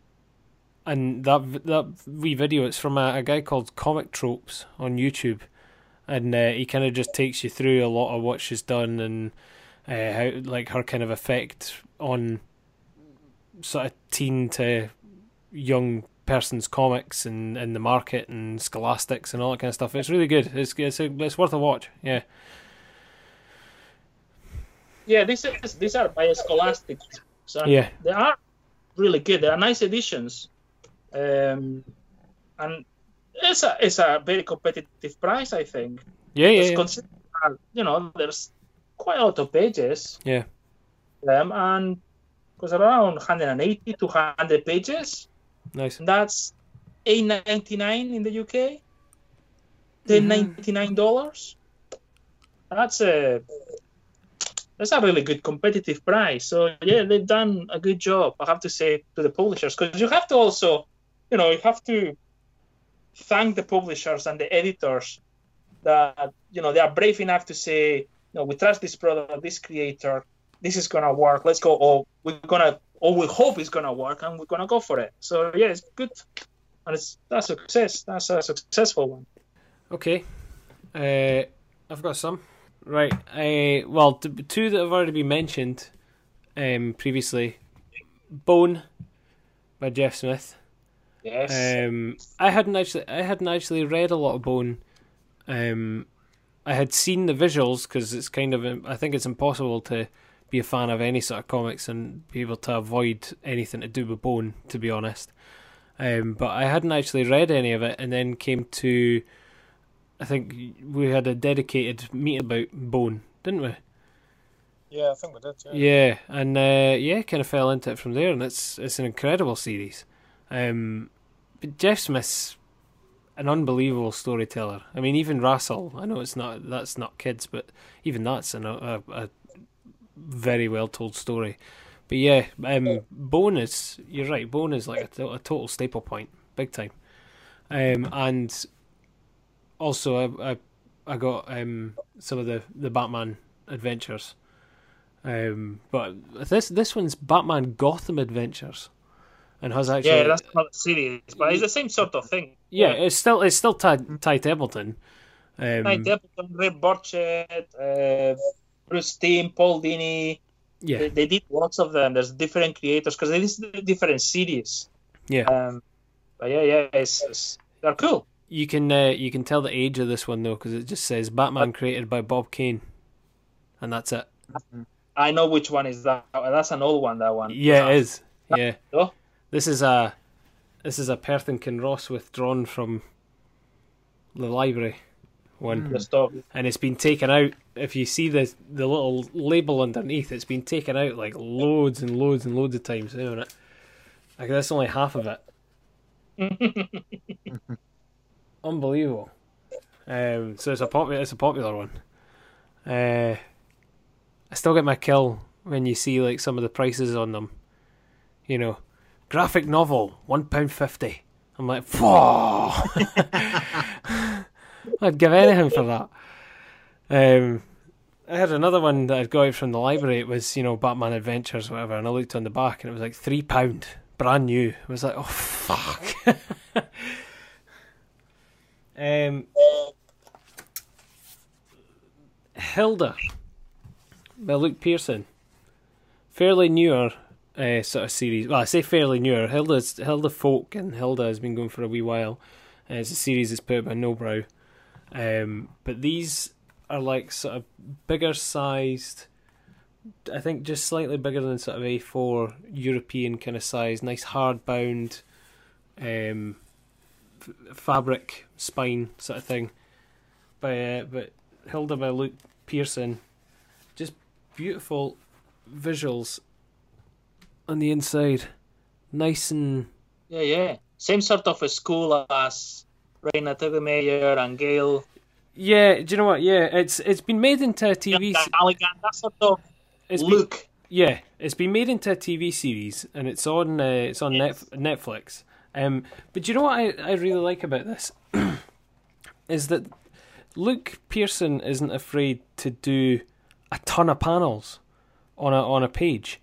and that v- that wee video it's from a, a guy called Comic Tropes on YouTube. And uh, he kind of just takes you through a lot of what she's done and uh, how like her kind of effect on sort of teen to young person's comics and, and the market and scholastics and all that kind of stuff. It's really good. It's it's, it's worth a watch. Yeah. Yeah, this is these are by Scholastic. So Yeah. they are really good. They are nice editions, um, and it's a it's a very competitive price, I think. Yeah, yeah, yeah. you know, there's quite a lot of pages. Yeah. Um, and goes around 180 to 100 pages. Nice. And that's 8.99 in the UK. 10.99 dollars. That's a that's a really good competitive price. So yeah, they've done a good job. I have to say to the publishers because you have to also, you know, you have to thank the publishers and the editors that you know they are brave enough to say, you know, we trust this product, this creator, this is gonna work. Let's go. Or we're gonna, or we hope it's gonna work, and we're gonna go for it. So yeah, it's good, and it's that's success. That's a successful one. Okay. Uh, I've got some. Right. Uh, well, two that have already been mentioned um, previously. Bone by Jeff Smith. Yes. Um, I hadn't actually, I hadn't actually read a lot of Bone. Um, I had seen the visuals because it's kind of, I think it's impossible to be a fan of any sort of comics and be able to avoid anything to do with Bone, to be honest. Um, but I hadn't actually read any of it, and then came to, I think we had a dedicated meet about Bone, didn't we? Yeah, I think we did. Yeah. Yeah, and uh, yeah, kind of fell into it from there, and it's it's an incredible series. Um, but Jeff Smith's an unbelievable storyteller. I mean, even RASL. I know it's not that's not kids, but even that's an, a a very well told story. But yeah, um, is you're right. Bone is like a, a total staple point, big time. Um, and also I I, I got um some of the the Batman adventures. Um, but this this one's Batman Gotham Adventures, and has actually yeah, that's not a series, but it's the same sort of thing. yeah, it's still it's still Ty, Ty Templeton. Um, Like Templeton, Ray Burchett, uh, Bruce Timm, Paul Dini. yeah, They, they did lots of them. There's different creators because it is different series. yeah. Um, but yeah, yeah, it's, it's they're cool. You can uh, you can tell the age of this one though because it just says Batman created by Bob Kane, and that's it. I know which one is that. That's an old one. That one. Yeah, it is. Yeah, Oh, this is a this is a Perth and Kinross withdrawn from the library one. the stuff. and it's been taken out. If you see the the little label underneath, it's been taken out like loads and loads and loads of times. Isn't it? Like that's only half of it. Unbelievable. Um, so it's a popular it's a popular one. Uh, I still get my kill when you see like some of the prices on them. You know, graphic novel one pound fifty. I'm like. I'd give anything for that. Um, I had another one that I'd got out from the library. It was, you know, Batman Adventures, whatever, and I looked on the back and it was like three pound, brand new. I was like, oh fuck. um, Hilda by Luke Pearson, fairly newer uh, sort of series. Well, I say fairly newer. Hilda's Hildafolk and Hilda has been going for a wee while. Uh, it's a series that's put by Nobrow. Um, but these are like sort of bigger sized. I think just slightly bigger than sort of A4 European kind of size. Nice hardbound, um, f- fabric spine sort of thing. By uh, but Hilda by Luke Pearson, just beautiful visuals on the inside, nice and Yeah, yeah. Same sort of a school as Raina Telgemeier and Gale. yeah. Do you know what? Yeah, it's it's been made into a TV. Yeah, se- sort of It's been. Yeah, it's been made into a TV series, and it's on uh, it's on Yes. Net- Netflix. Um, but do you know what I, I really like about this is that Luke Pearson isn't afraid to do a ton of panels on a on a page.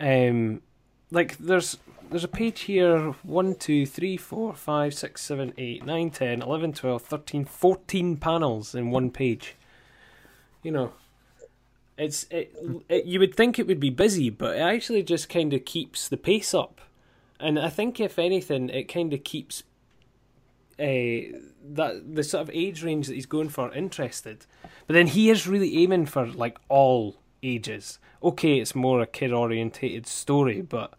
Um, like there's there's a page here 1 2 3 4 5 6 7 8 9 10 11 12 13 14 panels in one page you know it's it, it, you would think it would be busy, but it actually just kind of keeps the pace up, and I think if anything, it kind of keeps uh, that the sort of age range that he's going for interested. But then he is really aiming for like all ages. Okay, it's more a kid orientated story, but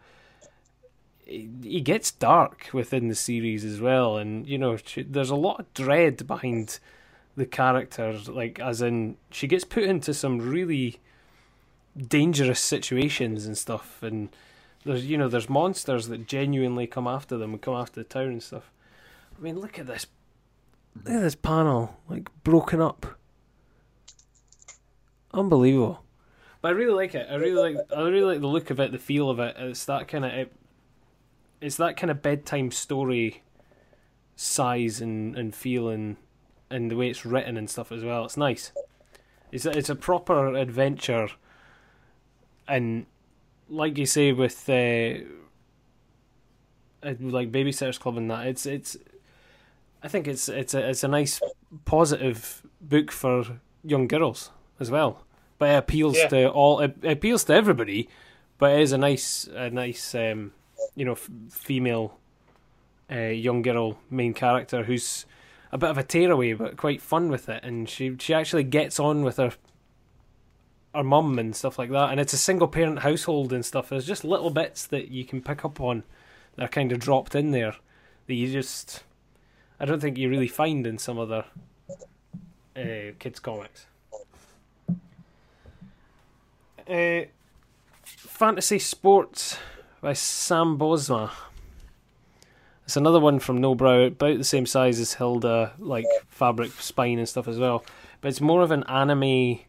he gets dark within the series as well, and you know, there's a lot of dread behind the characters. Like, as in, she gets put into some really dangerous situations and stuff, and there's you know, there's monsters that genuinely come after them and come after the town and stuff. I mean, look at this, look at this panel, like broken up, unbelievable. But I really like it. I really like. I really like the look of it, the feel of it. It's that kind of. It, it's that kind of bedtime story size and, and feel and, the way it's written and stuff as well. It's nice. It's a, it's a proper adventure, and like you say with uh, like Babysitter's Club and that, it's it's. I think it's it's a it's a nice positive book for young girls as well, but it appeals Yeah. to all. It, appeals to everybody, but it is a nice a nice um, you know f- female uh, young girl main character who's a bit of a tearaway but quite fun with it, and she she actually gets on with her her mum and stuff like that, and it's a single parent household and stuff. There's just little bits that you can pick up on that are kind of dropped in there that you just I don't think you really find in some other uh, kids comics. Uh, Fantasy Sports by Sam Bosma. It's another one from Nobrow, about the same size as Hilda, like fabric spine and stuff as well. But it's more of an anime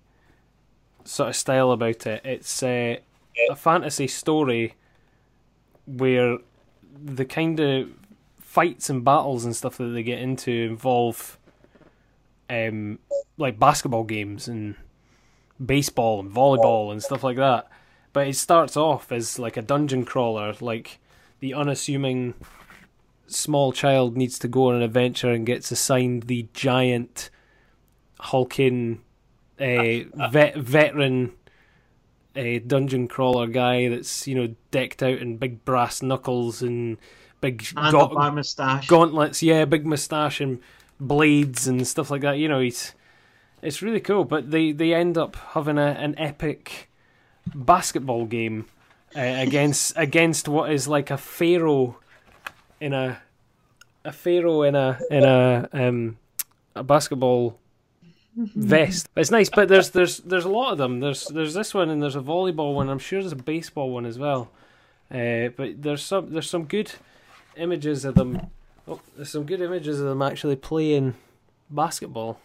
sort of style about it. It's uh, a fantasy story where the kind of fights and battles and stuff that they get into involve um, like basketball games and baseball and volleyball and stuff like that. But it starts off as like a dungeon crawler, like the unassuming small child needs to go on an adventure and gets assigned the giant hulking uh, vet, veteran uh, dungeon crawler guy that's you know decked out in big brass knuckles and big ga- gauntlets, yeah, big moustache and blades and stuff like that. You know, he's it's really cool. But they they end up having a, an epic basketball game uh, against against what is like a pharaoh in a a pharaoh in a in a um a basketball vest. It's nice. But there's there's there's a lot of them. There's there's this one and there's a volleyball one. I'm sure there's a baseball one as well. Uh, but there's some there's some good images of them. Oh, there's some good images of them actually playing basketball.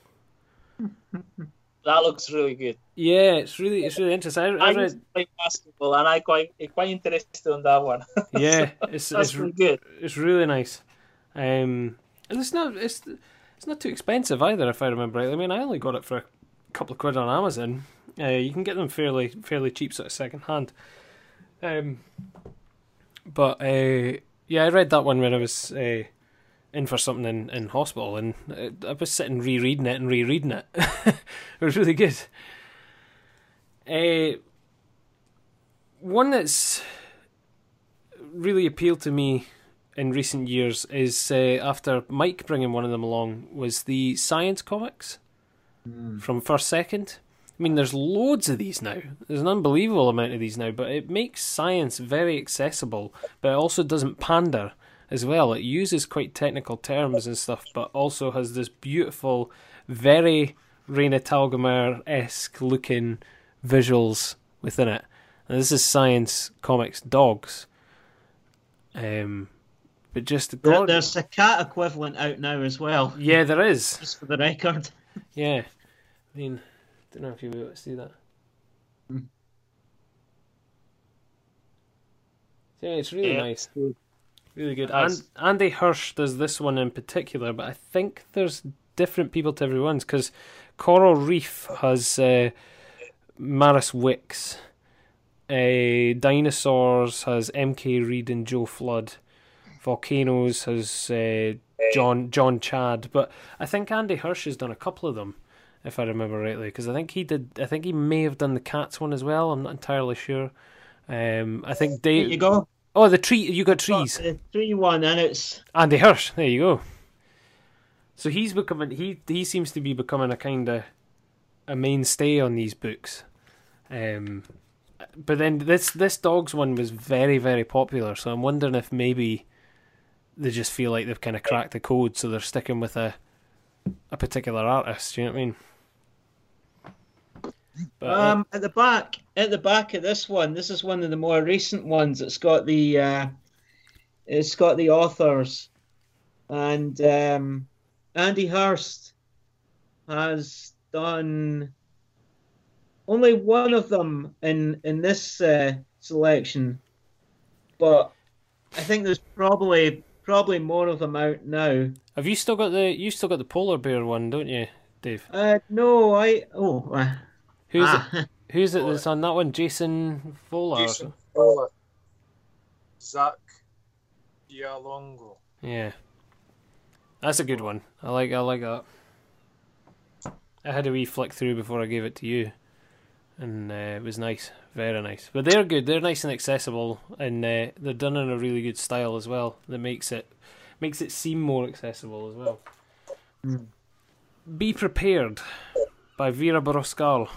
That looks really good. Yeah, it's really it's really interesting. I, I I read, play basketball, and I quite quite interested on that one. yeah, it's it's really good. it's really nice. Um, and it's not it's it's not too expensive either, if I remember right. I mean, I only got it for a couple of quid on Amazon. Uh, you can get them fairly fairly cheap, sort of second hand. Um, but uh, yeah, I read that one when I was uh, in for something in, in hospital, and I was sitting rereading it and rereading it. it was really good. Uh, one that's really appealed to me in recent years is uh, after Mike bringing one of them along was the science comics from First Second. I mean, there's loads of these now. There's an unbelievable amount of these now, but it makes science very accessible, but it also doesn't pander as well. It uses quite technical terms and stuff, but also has this beautiful, very Raina Telgemeier esque looking visuals within it. And this is Science Comics Dogs. Um, but just God, There's a cat equivalent out now as well, yeah, there is. just for the record. Yeah, I mean, don't know if you'll be able to see that. Hmm. Yeah, it's really Yeah. nice, really good. Nice. And Andy Hirsch does this one in particular, but I think there's different people to every one because Coral Reef has uh, Maris Wicks. Uh, Dinosaurs has M.K. Reed and Joe Flood. Volcanoes has uh, Jon Jon Chad, but I think Andy Hirsch has done a couple of them, if I remember rightly, because I think he did. I think he may have done the cats one as well. I'm not entirely sure. Um, I think There you go. Oh, the tree. You got trees. The three one, and it's Andy Hirsch. There you go. So he's becoming. He he seems to be becoming a kind of a mainstay on these books. Um, but then this this dogs one was very very popular, so I'm wondering if maybe they just feel like they've kind of cracked the code, so they're sticking with a a particular artist. Do you know what I mean? But, uh, Um, at the back, at the back of this one, this is one of the more recent ones. It's got the, uh, it's got the authors, and um, Andy Hirsch has done only one of them in in this uh, selection, but I think there's probably probably more of them out now. have you still got the you still got the polar bear one, don't you, Dave? Uh, no, I oh. Uh, Who's ah. it, who's it that's on that one? Jason Fowler. or Jason Fowler, Zack Giallongo. Yeah, that's a good one. I like I like that. I had a wee flick through before I gave it to you, and uh, it was nice, very nice. But they're good. They're nice and accessible, and uh, they're done in a really good style as well. That makes it makes it seem more accessible as well. Mm. Be prepared by Vera Brosgol.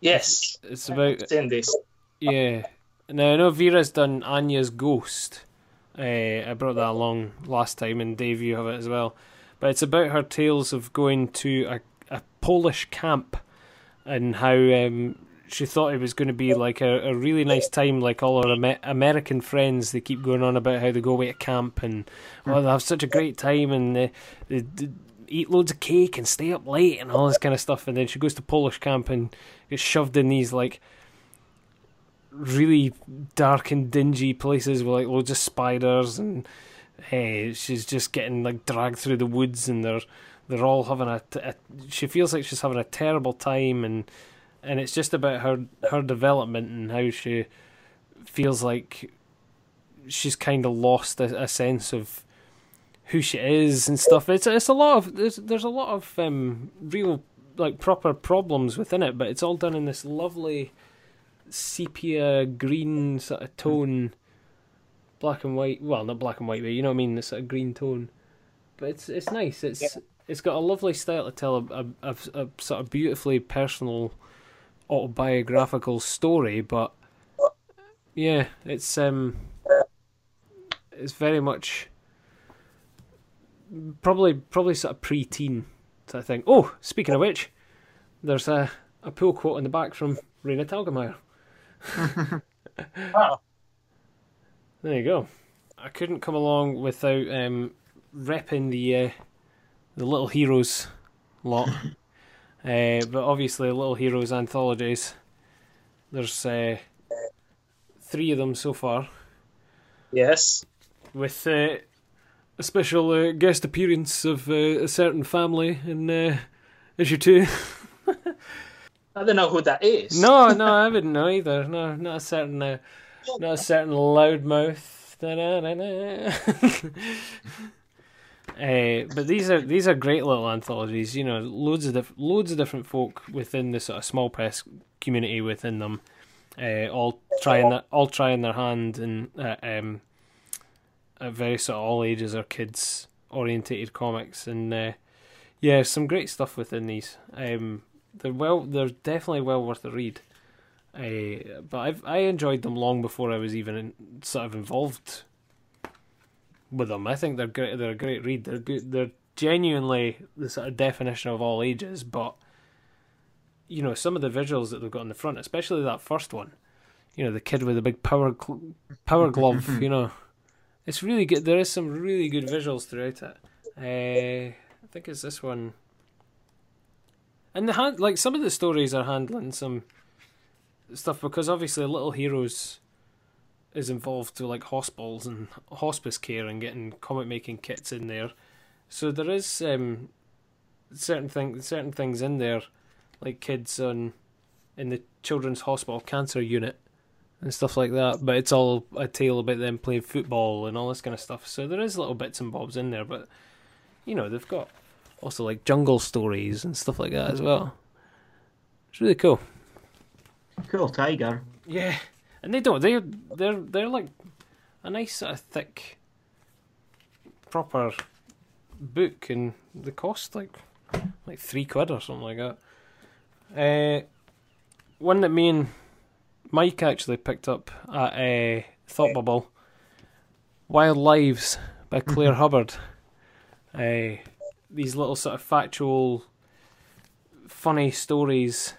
Yes, It's about this. Yeah. Now I know Vera's done Anya's Ghost. Uh, I brought that along last time, and Dave, you have it as well. But it's about her tales of going to a, a Polish camp and how um, she thought it was going to be like a, a really nice time, like all her Amer- American friends. They keep going on about how they go away to camp and oh, they have such a great time and they, they eat loads of cake and stay up late and all this kind of stuff. And then she goes to Polish camp and gets shoved in these like really dark and dingy places with like loads of spiders and hey, she's just getting like dragged through the woods and they're they're all having a, a she feels like she's having a terrible time and and it's just about her her development and how she feels like she's kind of lost a, a sense of who she is and stuff. It's it's a lot of there's there's a lot of um, real like proper problems within it, but it's all done in this lovely sepia green sort of tone, black and white. Well, not black and white, but you know what I mean. This sort of green tone, but it's it's nice. It's it's got a lovely style to tell a, a, a, a sort of beautifully personal autobiographical story, but yeah, it's um, it's very much probably probably sort of pre-teen sort of thing. Oh, speaking of which, there's a a pull quote in the back from Raina Telgemeier. Ah, There you go. I couldn't come along without um, repping the uh, the Little Heroes lot. uh, but obviously, Little Heroes anthologies. There's uh, three of them so far, Yes. with uh, a special uh, guest appearance of uh, a certain family in uh, issue two. I don't know who that is. no, no, I wouldn't know either. No, not a certain, uh, not a certain loudmouth. Uh, but these are these are great little anthologies. You know, loads of diff- loads of different folk within the sort of small press community within them, uh, all trying their, all trying their hand and uh, um, at very sort of all ages or kids orientated comics and uh, yeah, some great stuff within these. Um, they're well, they're definitely well worth a read. Uh, but I've I enjoyed them long before I was even in, sort of involved with them. I think they're great. They're a great read. They're good. They're genuinely the sort of definition of all ages. But you know, some of the visuals that they've got on the front, especially that first one. You know, the kid with the big power gl- power glove. you know, it's really good. There is some really good visuals throughout it. Uh, I think it's this one. And the hand, like some of the stories are handling some stuff because obviously Little Heroes is involved to like hospitals and hospice care and getting comic making kits in there. So there is um, certain thing certain things in there, like kids on in the children's hospital cancer unit and stuff like that. But it's all a tale about them playing football and all this kind of stuff. So there is little bits and bobs in there, but you know they've got also like jungle stories and stuff like that as well. It's really cool. Cool tiger. Yeah, and they don't. They they're they're like a nice sort of thick, proper book, and they cost like like three quid or something like that. Uh, one that me and Mike actually picked up at a Thought Bubble. Wild Lives by Claire Hubbard. Uh, these little sort of factual, funny stories.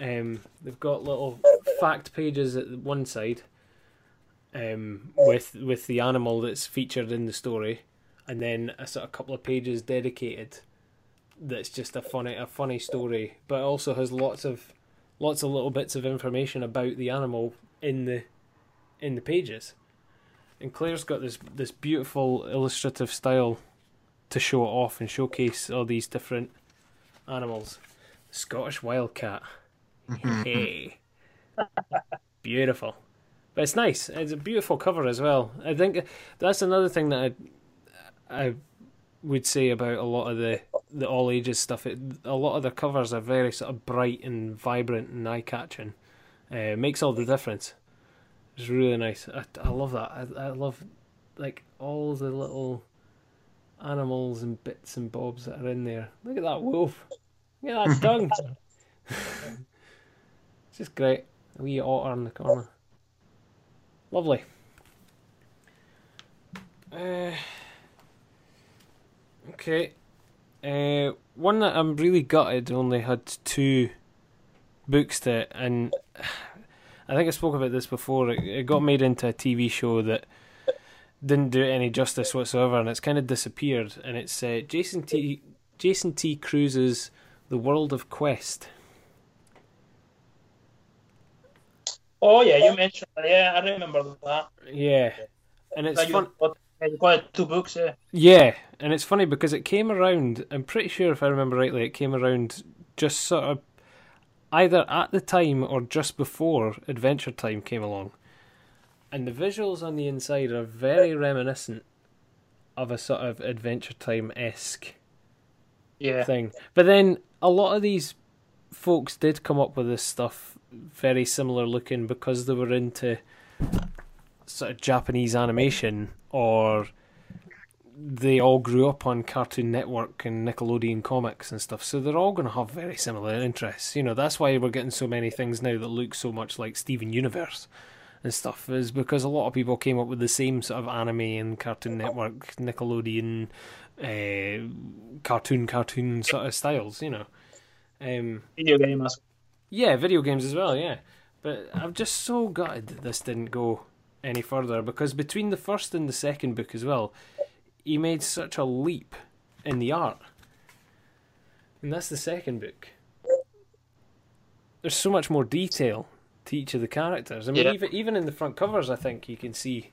Um, they've got little fact pages at one side, um, with with the animal that's featured in the story, and then a sort of couple of pages dedicated. That's just a funny a funny story, but also has lots of lots of little bits of information about the animal in the in the pages. And Claire's got this this beautiful illustrative style to show it off and showcase all these different animals. Scottish wildcat. hey. Beautiful. But it's nice. It's a beautiful cover as well. I think that's another thing that I, I would say about a lot of the, the all ages stuff. It, a lot of the covers are very sort of bright and vibrant and eye catching. Uh, makes all the difference. It's really nice. I, I love that. I, I love like all the little animals and bits and bobs that are in there. Look at that wolf. Look at that dung. it's just great. A wee otter in the corner. Lovely. Uh, okay. Uh, one that I'm really gutted only had two books to it, and I think I spoke about this before. It, it got made into a TV show that didn't do it any justice whatsoever, and it's kind of disappeared. And it's uh, Jason T. Jason T. Kruse's The World of Quest. Oh yeah, you mentioned that. Yeah, I remember that. Yeah, and it's fun. Got two books. Yeah. Yeah, and it's funny because it came around. I'm pretty sure, if I remember rightly, it came around just sort of either at the time or just before Adventure Time came along. And the visuals on the inside are very reminiscent of a sort of Adventure Time esque Yeah. thing. But then a lot of these folks did come up with this stuff very similar looking because they were into sort of Japanese animation or they all grew up on Cartoon Network and Nickelodeon comics and stuff. So they're all going to have very similar interests. You know, that's why we're getting so many things now that look so much like Steven Universe and stuff is because a lot of people came up with the same sort of anime and Cartoon Network, Nickelodeon, uh, cartoon, cartoon sort of styles, you know. Um, Video game as yeah, video games as well, yeah. But I'm just so gutted that this didn't go any further because between the first and the second book as well, he made such a leap in the art. And that's the second book. There's so much more detail to each of the characters. I mean, Yeah. even even in the front covers, I think you can see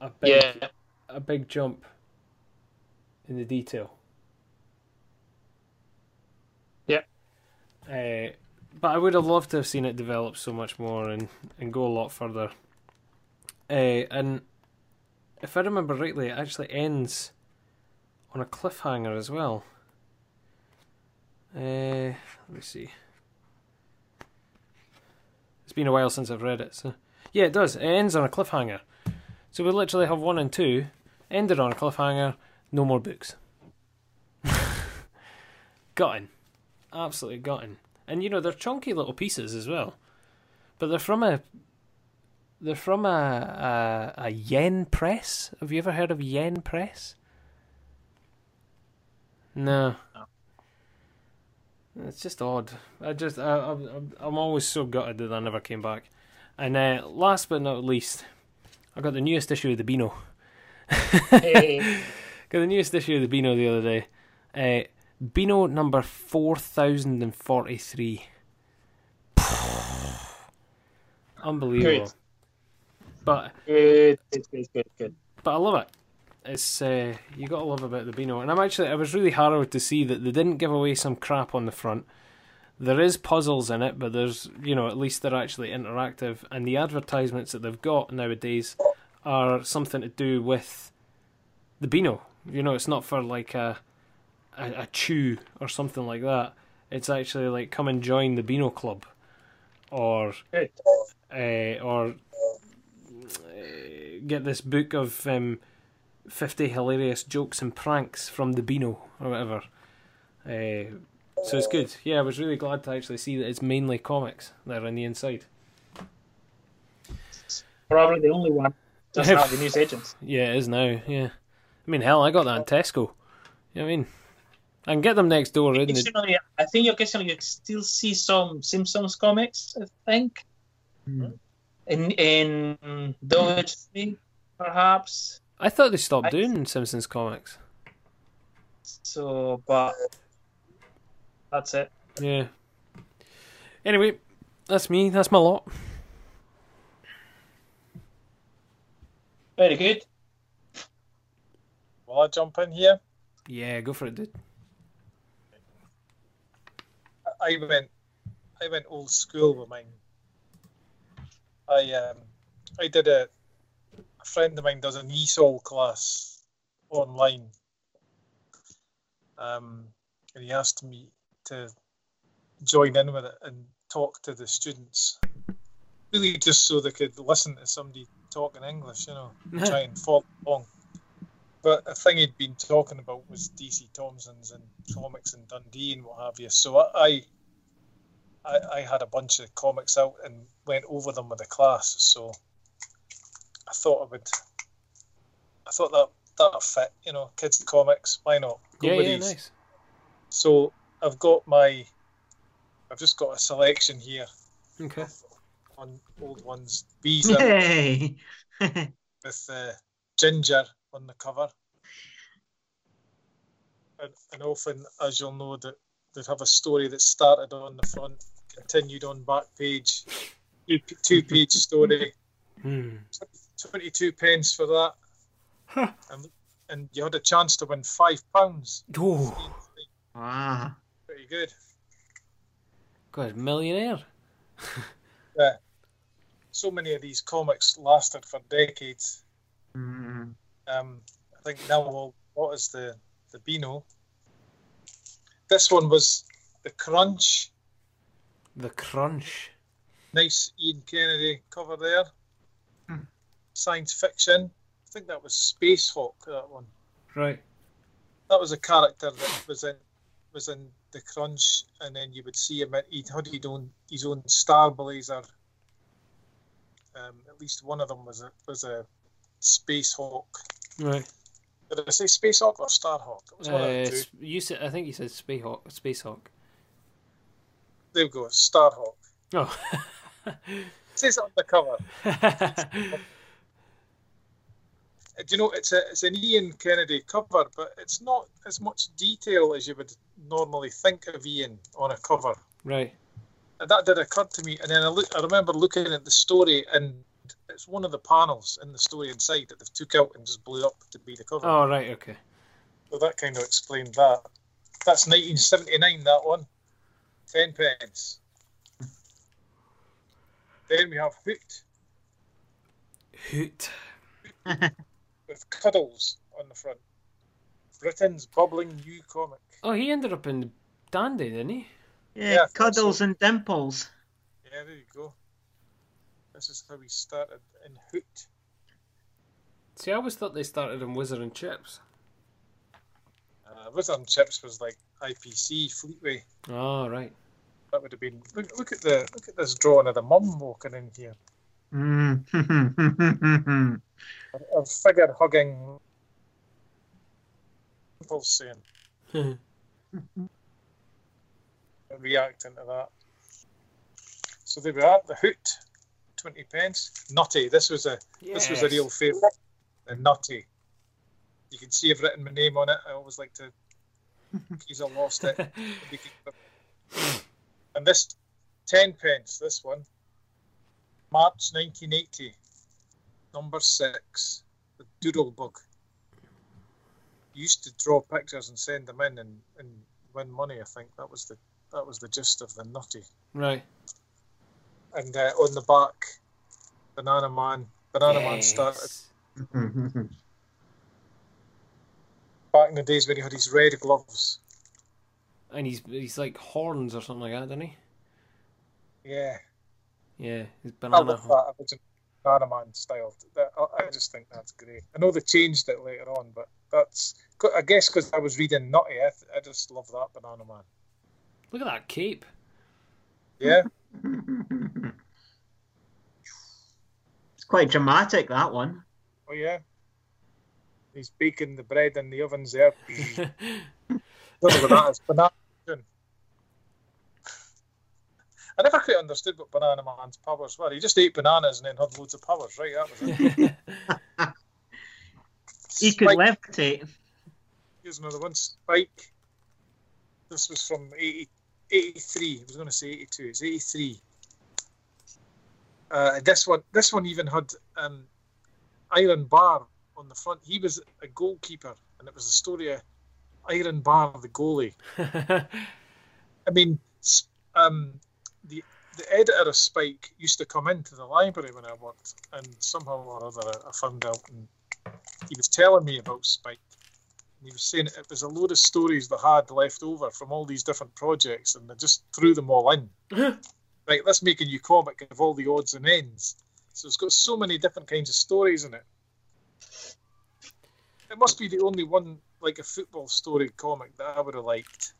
a big Yeah. a big jump in the detail. Yeah. Uh, but I would have loved to have seen it develop so much more and, and go a lot further. Uh, and if I remember rightly, it actually ends on a cliffhanger as well. Uh, let me see. It's been a while since I've read it, so yeah, it does. It ends on a cliffhanger. So we literally have one and two ended on a cliffhanger. No more books. gutting, absolutely gutting. And you know they're chunky little pieces as well, but they're from a they're from a a, a yen press. Have you ever heard of yen press? No. It's just odd. I just I, I'm I'm always so gutted that I never came back. And uh, last but not least, I got the newest issue of the Beano. Hey. Got the newest issue of the Beano the other day. Uh, Beano number 4043. Unbelievable. Good. But good, good, good, good, but I love it. It's uh, you got to love about the Beano, and I'm actually I was really harrowed to see that they didn't give away some crap on the front. There is puzzles in it, but there's you know at least they're actually interactive, and the advertisements that they've got nowadays are something to do with the Beano. You know, it's not for like a a, a chew or something like that. It's actually like come and join the Beano Club, or uh, or uh, get this book of um, 50 hilarious jokes and pranks from the Beano or whatever. Uh, So it's good. Yeah, I was really glad to actually see that it's mainly comics that are on the inside. Probably the only one. Just now, the news agents. Yeah, it is now. Yeah, I mean, hell, I got that in Tesco. You know what I mean? I can get them next door in the. Occasionally, I think occasionally you still see some Simpsons comics. I think Hmm. in in Dodge Three, perhaps. I thought they stopped I- doing Simpsons comics. So, but that's it. Yeah. Anyway, that's me. That's my lot. Very good. Will I jump in here? Yeah, go for it, dude. I went, I went old school with mine. I um, I did a, a friend of mine does an ESOL class online. Um, and he asked me to join in with it and talk to the students. Really, just so they could listen to somebody talking English, you know, try and follow along. But a thing he'd been talking about was DC Thomson's and comics and Dundee and what have you. So I, I, I had a bunch of comics out and went over them with the class. So I thought I would. I thought that that fit, you know, kids comics. Why not? Go Yeah, with yeah, these. nice. So I've got my. I've just got a selection here Okay. on old ones. Beezer Yay! with uh, Ginger on the cover. And, and often, as you'll know, that they'd have a story that started on the front, continued on back page, two, two page story, Hmm. 22 pence for that. And, and you had a chance to win five pounds. Oh, wow. Pretty good. God, millionaire. yeah. So many of these comics lasted for decades. Mm. Um, I think now we'll, what is the the Beano? This one was the Crunch. The Crunch. Nice Ian Kennedy cover there. Hmm. Science fiction. I think that was Space Hawk. That one. Right. That was a character that was in was in the Crunch, and then you would see him. At, he had his own his own Starblazer. Um, at least one of them was a was a Space Hawk. Right. Did I say Space Hawk or Star Hawk? It was one of the Uh, you said, I think you said Space Hawk. Space Hawk. There we go, Star Hawk. Oh. It says it on the cover. Do you know it's a it's an Ian Kennedy cover, but it's not as much detail as you would normally think of Ian on a cover. right. And that did occur to me, and then I look, I remember looking at the story, and it's one of the panels in the story inside that they've took out and just blew up to be the cover. Oh, right. Okay. So that kind of explained that. That's 1979. That one, ten pence. Then we have Hoot Hoot. with cuddles on the front. Britain's bubbling new comic. Oh, he ended up in Dandy, didn't he? Yeah, Yeah, cuddles so. and dimples. Yeah, there you go. This is how we started in Hoot. See, I always thought they started in Whizzer and Chips. Uh, Whizzer and Chips was like IPC Fleetway. Oh, right. That would have been. Look, look at the look at this drawing of the mum walking in here. Mm. A, a figure hugging. Saying, reacting to that. So there we are. The Hoot, twenty pence. Nutty. This was a this was a real favourite. The Nutty. You can see I've written my name on it. I always like to. He's I lost it. And this, 10 pence, this one, March 1980, number six, the Doodlebug. Used to draw pictures and send them in and, and win money. I think that was the that was the gist of the nutty. Right. And uh, on the back, Banana Man. Banana Man started back in the days when he had his red gloves. And he's he's like horns or something like that, doesn't he? Yeah, Yeah, his I banana. love horn. that original Banana Man style. I I just think that's great. I know they changed it later on, but that's I guess because I was reading Nutty. I, I just love that Banana Man. Look at that cape. Yeah, it's quite dramatic that one. oh yeah. He's baking the bread in the ovens there. Don't know what that is. Banana. I never quite understood what Banana Man's powers were. He just ate bananas and then had loads of powers, right? That was it. He could Spike. levitate. Here's another one. Spike. This was from 80, 83. I was going to say 82. It's 83. Uh, this one, this one even had um, Iron Bar on the front. He was a goalkeeper, and it was the story of Iron Bar, the goalie. I mean, um, the the editor of Spike used to come into the library when I worked, and somehow or other I, I found out, and he was telling me about Spike. And he was saying it was a load of stories they had left over from all these different projects, and they just threw them all in. right, let's make a new comic of all the odds and ends. So it's got so many different kinds of stories in it. It must be the only one like a football story comic that I would have liked.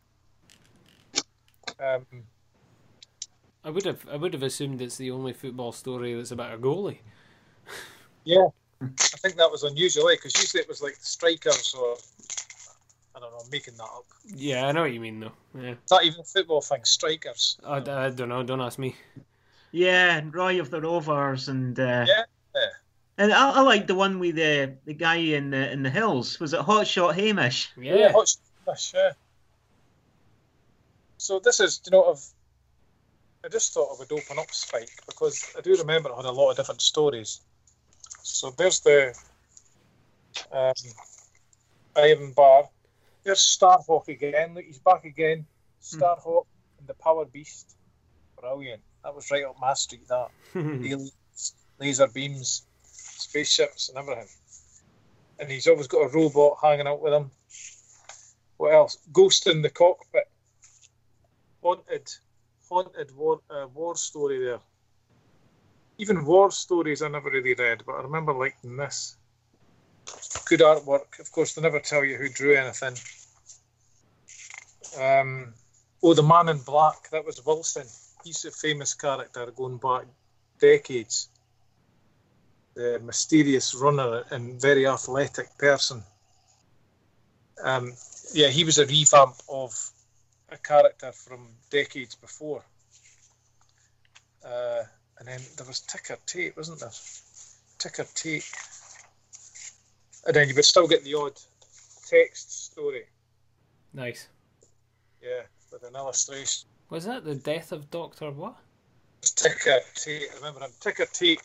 Um, I would have I would have assumed it's the only football story that's about a goalie. yeah, I think that was unusual because usually it was like the strikers or I don't know, I'm making that up. Yeah, I know what you mean though. Yeah, It's not even a football thing. Strikers. I, I don't know. Don't ask me. Yeah, and Roy of the Rovers, and uh, Yeah. and I, I like the one with the the guy in the in the hills. Was it Hotshot Hamish? Yeah, hot fish, yeah. So this is, you know, I've, I just thought I would open up Spike because I do remember it had a lot of different stories. So there's the um, Iron Bar. There's Starhawk again. Look, he's back again. Starhawk and the Power Beast. Brilliant. That was right up my street. That aliens, laser beams, spaceships, and everything. And he's always got a robot hanging out with him. What else? Ghost in the cockpit. Haunted, haunted war, uh, war story there. Even war stories I never really read, but I remember liking this. Good artwork. Of course, they never tell you who drew anything. Um, oh, the Man in Black. That was Wilson. He's a famous character going back decades. The mysterious runner and very athletic person. Um, yeah, he was a revamp of a character from decades before. Uh, and then there was Ticker tape, wasn't there? Ticker tape. And then you would still get the odd text story, nice. yeah, with an illustration. Was that the death of Doctor what? Ticker Tate, I remember him. Ticker Tate,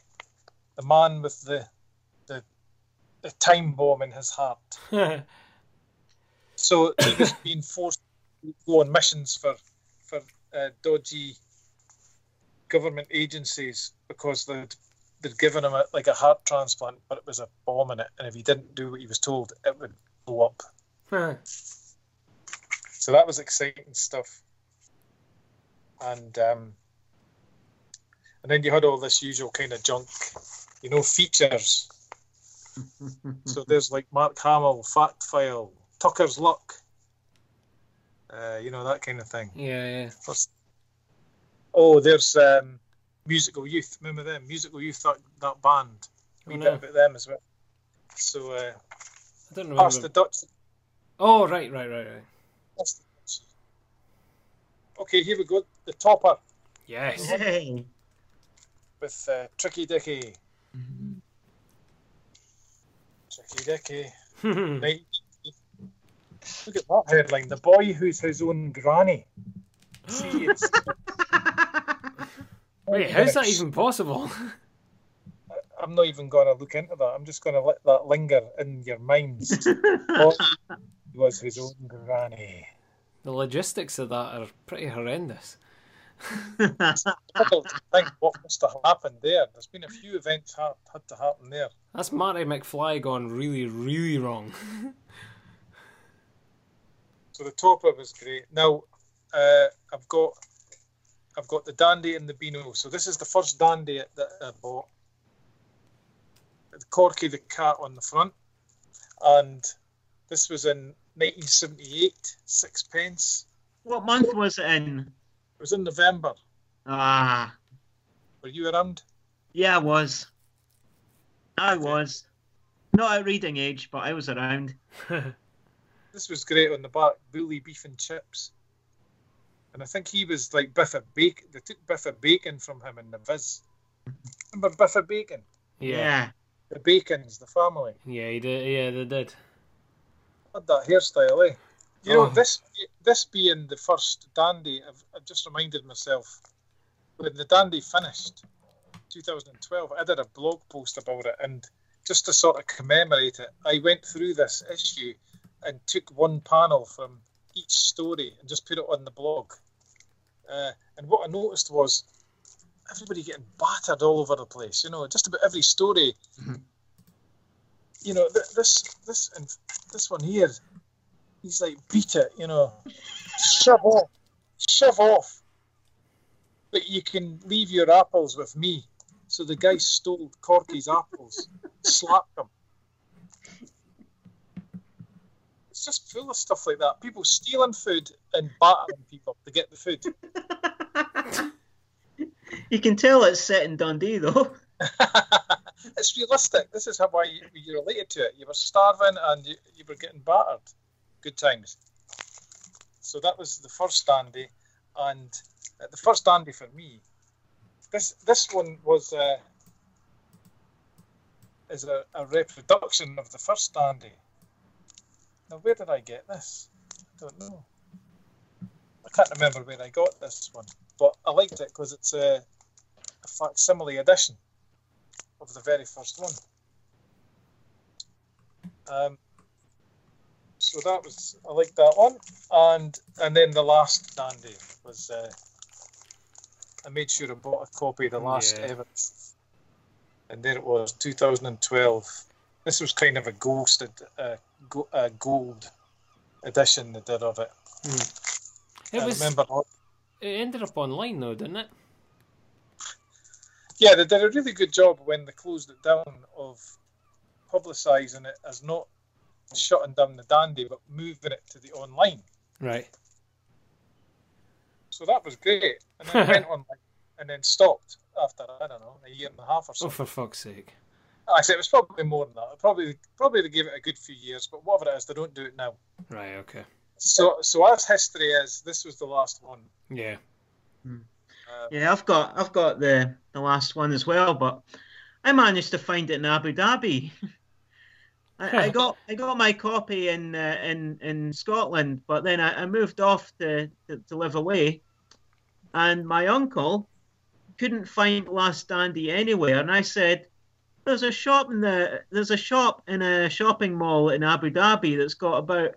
the man with the the, the time bomb in his heart. So he was being forced to go on missions for for uh, dodgy government agencies because they'd they'd given him a, like a heart transplant, but it was a bomb in it, and if he didn't do what he was told, it would blow up. So that was exciting stuff. And um, and then you had all this usual kind of junk, you know, features. So there's like Mark Hamill, Fact File, Tucker's Luck, uh, you know, that kind of thing. yeah, yeah. Oh, there's um, Musical Youth. Remember them? Musical Youth, that, that band. We Oh, bit no. about them as well. So, uh, I don't Pass the. Dutch. Oh, right, right, right, right. Pass the Dutch. Okay, here we go. The topper Yes. Hey. with uh, Tricky Dicky. Tricky Dicky. Right. Look at that headline. The boy who's his own granny. See, it's, Wait, how's that even possible? I'm not even going to look into that. I'm just going to let that linger in your minds. Boy was his own granny. the logistics of that are pretty horrendous. Difficult to think what must have happened there. There's been a few events had, had to happen there. That's Marty McFly gone really, really wrong. So the topper was great. Now uh, I've got I've got the dandy and the beano. So this is the first dandy that I bought. The Corky the cat on the front, and this was in 1978, sixpence. What month was it in? It was in November. Ah, Were you around? yeah, I was. I was. Not at reading age, but I was around. This was great on the back, bully beef and chips. And I think he was like Biffa Bacon. They took Biffa Bacon from him in the Viz. Remember Biffa Bacon? yeah, The Bacons, the family. yeah, he did. Yeah, they did. Had that hairstyle, eh? You know, Oh. this this being the first Dandy, I've, I've just reminded myself when the Dandy finished, 2012, I did a blog post about it, and just to sort of commemorate it, I went through this issue and took one panel from each story and just put it on the blog. Uh, and what I noticed was everybody getting battered all over the place. You know, just about every story. You know, th- this this and this one here, he's like, beat it. You know, shove off, shove off. But you can leave your apples with me. So the guy stole Corky's apples, slapped him. It's just full of stuff like that. People stealing food and battering people to get the food. You can tell it's set in Dundee, though. it's realistic. This is how why you, you related to it. You were starving and you, you were getting battered. Good times. So that was the first dandy, and uh, the first dandy for me. This this one was uh, is a, a reproduction of the first dandy. Now where did I get this? I don't know. I can't remember where I got this one, but I liked it because it's a, a facsimile edition of the very first one. Um, so that was I liked that one, and and then the last dandy was uh, I made sure I bought a copy of the last Yeah. ever, and there it was, 2012. This was kind of a ghosted, uh, go, uh, gold edition they did of it. It I was. remember. It ended up online though, didn't it? Yeah, they did a really good job when they closed it down of publicising it as not shutting down the dandy, but moving it to the online. Right. So that was great. And then it went on and then stopped after, I don't know, a year and a half or so. Oh, so. for fuck's sake. I said it was probably more than that. Probably probably they gave it a good few years, but whatever it is, they don't do it now. Right. Okay. So so as history is, this was the last one. Yeah. Um, Yeah, I've got I've got the the last one as well, but I managed to find it in Abu Dhabi. I, I got I got my copy in uh, in in Scotland, but then I, I moved off to, to to live away, and my uncle couldn't find Last Dandy anywhere, and I said, "There's a shop in the there's a shop in a shopping mall in Abu Dhabi that's got about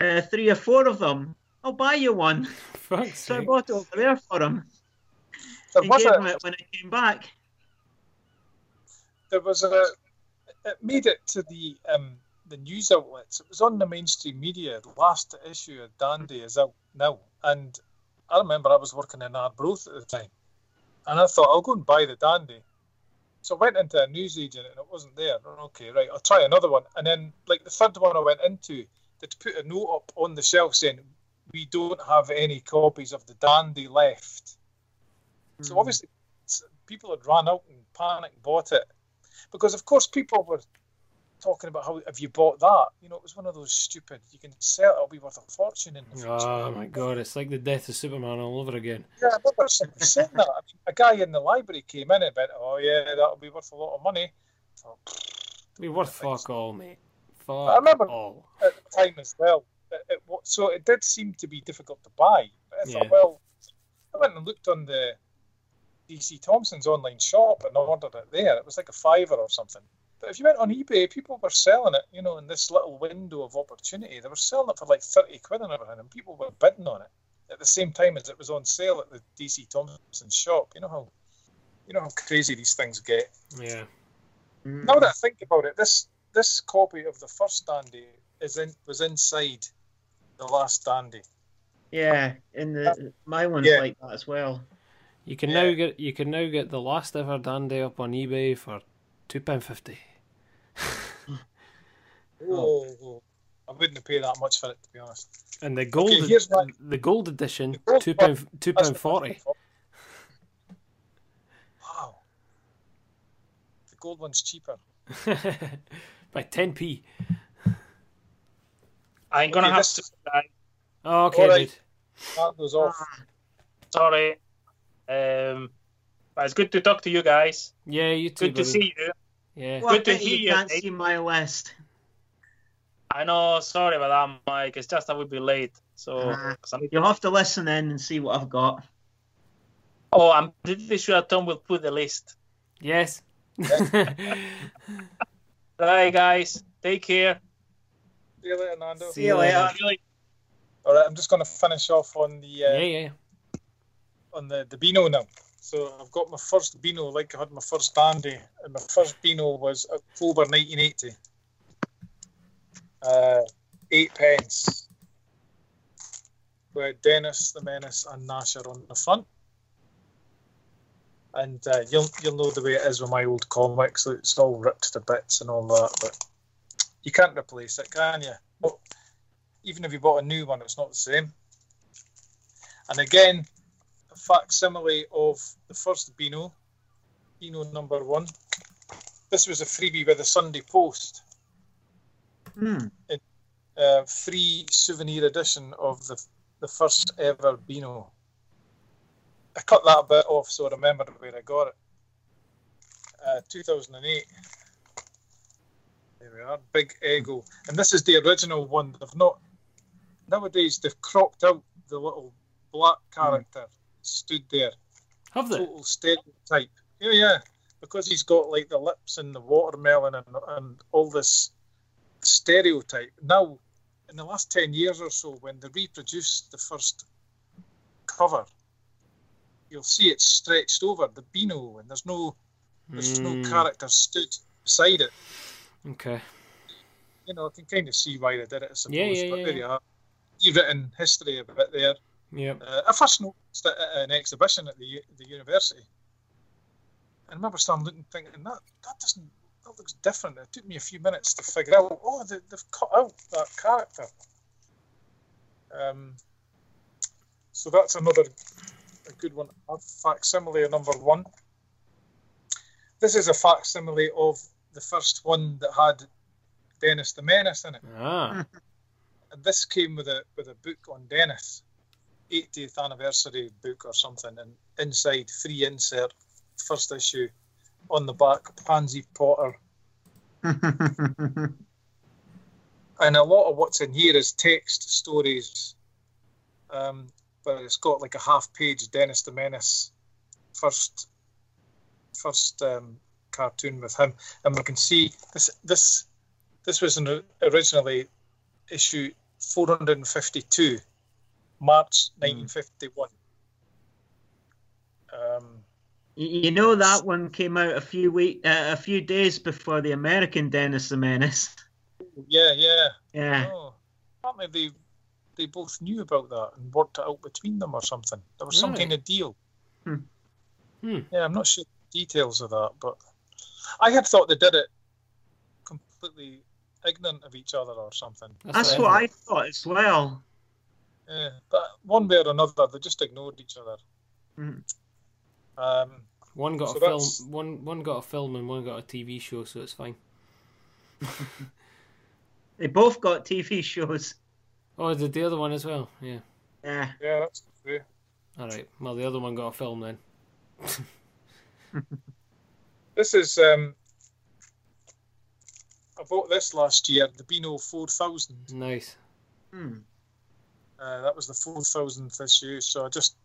uh, three or four of them. I'll buy you one." Fuck's So I bought it over there for him. there He was gave a him it when I came back. there was a it made it to the um the news outlets. It was on the mainstream media. The last issue of Dandy is out now, and I remember I was working in Arbroath at the time, and I thought I'll go and buy the Dandy. So I went into a newsagent and it wasn't there. Okay, right, I'll try another one. And then, like the third one I went into, they'd put a note up on the shelf saying we don't have any copies of the Dandy left. So hmm. obviously, people had run out and panic bought it because, of course, people were talking about how have you bought that? You know, it was one of those stupid. You can sell it; it'll be worth a fortune in the future. Oh my god, it's like the death of Superman all over again. Yeah, I remember saying that. I mean, a guy in the library came in and went, "Oh yeah, that'll be worth a lot of money." Oh, so, We worth fuck all, mate. Fuck I remember- all. at the time as well. It, it, so it did seem to be difficult to buy. But I thought, well, I went and looked on the DC Thomson's online shop and ordered it there. It was like a fiver or something. But if you went on eBay, people were selling it, you know, in this little window of opportunity. They were selling it for like 30 quid and everything, and people were bidding on it at the same time as it was on sale at the DC Thomson shop. You know how, you know how crazy these things get. Yeah. Mm. Now that I think about it, this this copy of the first Dandy is in was inside the last Dandy. Yeah, and the my one's Yeah. like that as well. You can Yeah. now get you can now get the last ever dandy up on eBay for two pound fifty. Oh, I wouldn't pay that much for it, to be honest. And the gold, Okay, here's my- the gold edition, The gold two one- pound two That's pound the- forty. Wow. The gold one's cheaper. By ten p. I'm gonna Okay, have this- to. die. Oh, okay, All right. dude. That goes off. Sorry. Um, but it's good to talk to you guys. Yeah, you too. Good to see you. Yeah. Well, Good to I bet hear you you, can't Dave. see my list. I know. Sorry about that, Mike. It's just I would be late. So. 'cause I need- You'll have to listen in and see what I've got. oh, I'm pretty sure Tom will put the list. Yes. Right, guys. Take care. See you later, Nando. See you later. Really- All right, I'm just going to finish off on the uh, yeah, yeah. on the, the Beano now. So I've got my first Beano, like I had my first Dandy, and my first Beano was October 1980. Uh, eight pence. Where Dennis the Menace and Nash are on the front. And uh, you'll you'll know the way it is with my old comics. It's all ripped to bits and all that, but you can't replace it, can you? Well, even if you bought a new one, it's not the same. And again, a facsimile of the first Beano, Beano number one. This was a freebie with the Sunday Post, Hmm. uh, free souvenir edition of the the first ever Beano. I cut that bit off so I remembered where I got it. Uh, 2008. There we are, Big Eggo, and this is the original one. They've not nowadays they've cropped out the little black character stood there. Have they? total stereotype. Yeah, yeah, because he's got like the lips and the watermelon and, and all this stereotype. Now, in the last 10 years or so, when they reproduced the first cover, you'll see it's stretched over the Beano and there's no there's no Mm, character stood beside it. Okay. You know, I can kind of see why they did it, I suppose. Yeah, yeah, but yeah, there you are. You've written history a bit there. Yeah. Uh, I first noticed it at an exhibition at the the university. I remember standing looking, thinking that that doesn't that looks different. It took me a few minutes to figure out. Oh, they, they've cut out that character. Um, so that's another a good one. A facsimile of number one. This is a facsimile of the first one that had Dennis the Menace in it Ah. and this came with a with a book on Dennis, 80th anniversary book or something, and inside free insert, first issue, on the back Pansy Potter, and a lot of what's in here is text stories, um, but it's got like a half page Dennis the Menace, first first um, cartoon with him, and we can see this this this was an, originally issue 452, March 1951. Um, You you know that one came out a few week, uh, a few days before the American Dennis the Menace. yeah, yeah. Yeah. Oh, apparently they they both knew about that and worked it out between them or something. There was some Really? kind of deal. Hmm. Hmm. Yeah, I'm not sure the details of that, but I had thought they did it completely ignorant of each other or something. That's what I thought as well. Yeah, but one way or another, they just ignored each other. Mhm. Um, One got So a film. One one got a film and one got a TV show, so it's fine. They both got TV shows. Oh, did the other one as well? Yeah. Yeah. yeah, that's true. All right. Well, the other one got a film then. This is um, I bought this last year, the Beano 4000. Nice. Hmm. Uh, that was the 4000th issue, so I just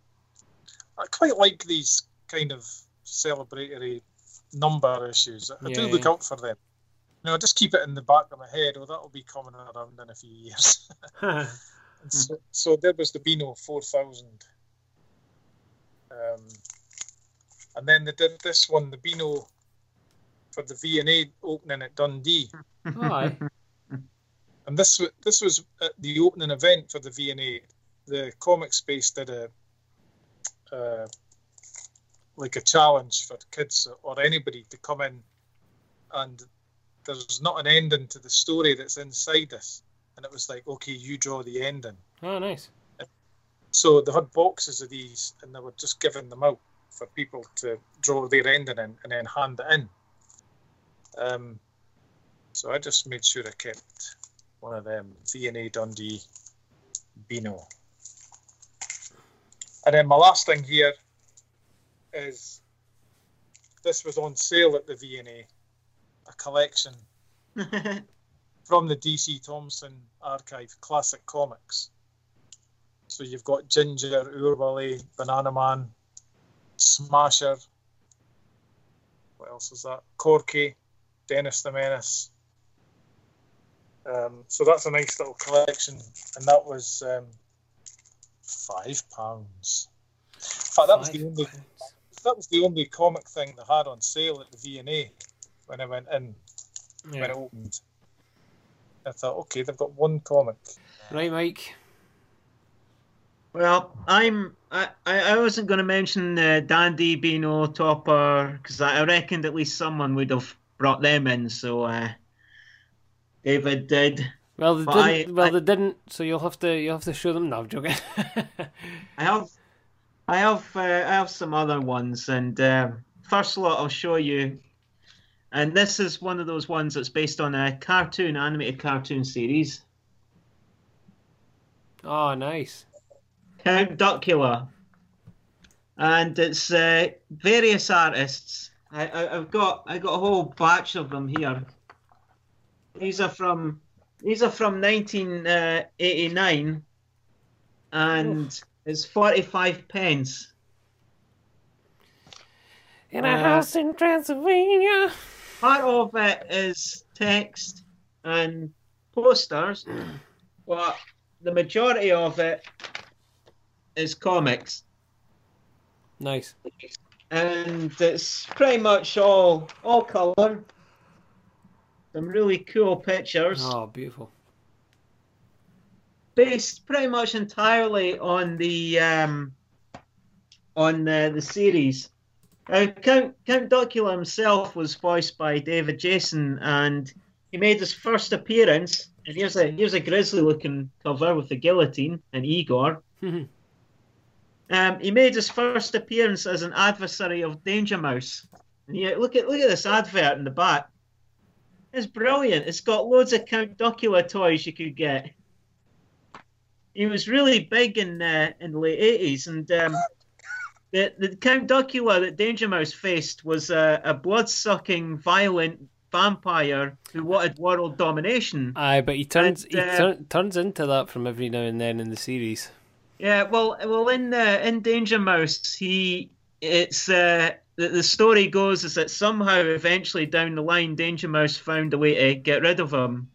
I quite like these kind of celebratory number issues. I do look yeah. out for them. You know, just keep it in the back of my head. Oh, that'll be coming around in a few years. So, so there was the Beano 4000. Um, and then they did this one, the Beano for the V&A opening at Dundee. Aye. And this this was at the opening event for the V&A. The Comic Space did a uh, like a challenge for kids or anybody to come in, and there's not an ending to the story that's inside this. and it was like, okay, you draw the ending. Oh, nice. So they had boxes of these, and they were just giving them out for people to draw their ending in and then hand it in. Um, so I just made sure I kept one of them V&A Dundee Beano. And then my last thing here is this was on sale at the V&A, a collection from the DC Thomson archive, classic comics. So you've got Ginger, Oor Wullie, Banana Man, Smasher. What else is that? Corky, Dennis the Menace. Um, so that's a nice little collection, and that was um, five pounds. In fact, that was the Five only pounds. That was the only comic thing they had on sale at the V and A when I went in when it opened. I thought, okay, they've got one comic. Right, Mike. Well, I'm. I, I I wasn't going to mention uh, Dandy, Beano, Topper, because I, I reckoned at least someone would have brought them in. So uh, David did. Well, they But didn't. I- well, I- they didn't. So you'll have to. You'll have to show them. No, I'm joking. I have. I have. Uh, I have some other ones, and uh, first lot I'll show you. And this is one of those ones that's based on a cartoon, animated cartoon series. oh, nice. Count Duckula. And it's uh, various artists. I, I, I've got I got a whole batch of them here. These are from these are from 1989, and it's 45 pence. In a Uh, house in Transylvania. Part of it is text and posters, but the majority of it is comics. Nice. and it's pretty much all all color. Some really cool pictures, Oh, beautiful. Based pretty much entirely on the um, on the, the series. Uh, Count Count Duckula himself was voiced by David Jason, and he made his first appearance. And here's a here's a grisly looking cover with the guillotine and Igor. Um, he made his first appearance as an adversary of Danger Mouse. And yeah, look at look at this advert in the back. It's brilliant. It's got loads of Count Duckula toys you could get. He was really big in uh, in the late eighties, and um, the the Count Duckula that Danger Mouse faced was a, a blood sucking, violent vampire who wanted world domination. Aye, but he turns And, he uh, turn, turns into that from every now and then in the series. Yeah, well, well, in uh, in Danger Mouse, he it's uh, the, the story goes is that somehow eventually down the line, Danger Mouse found a way to get rid of him,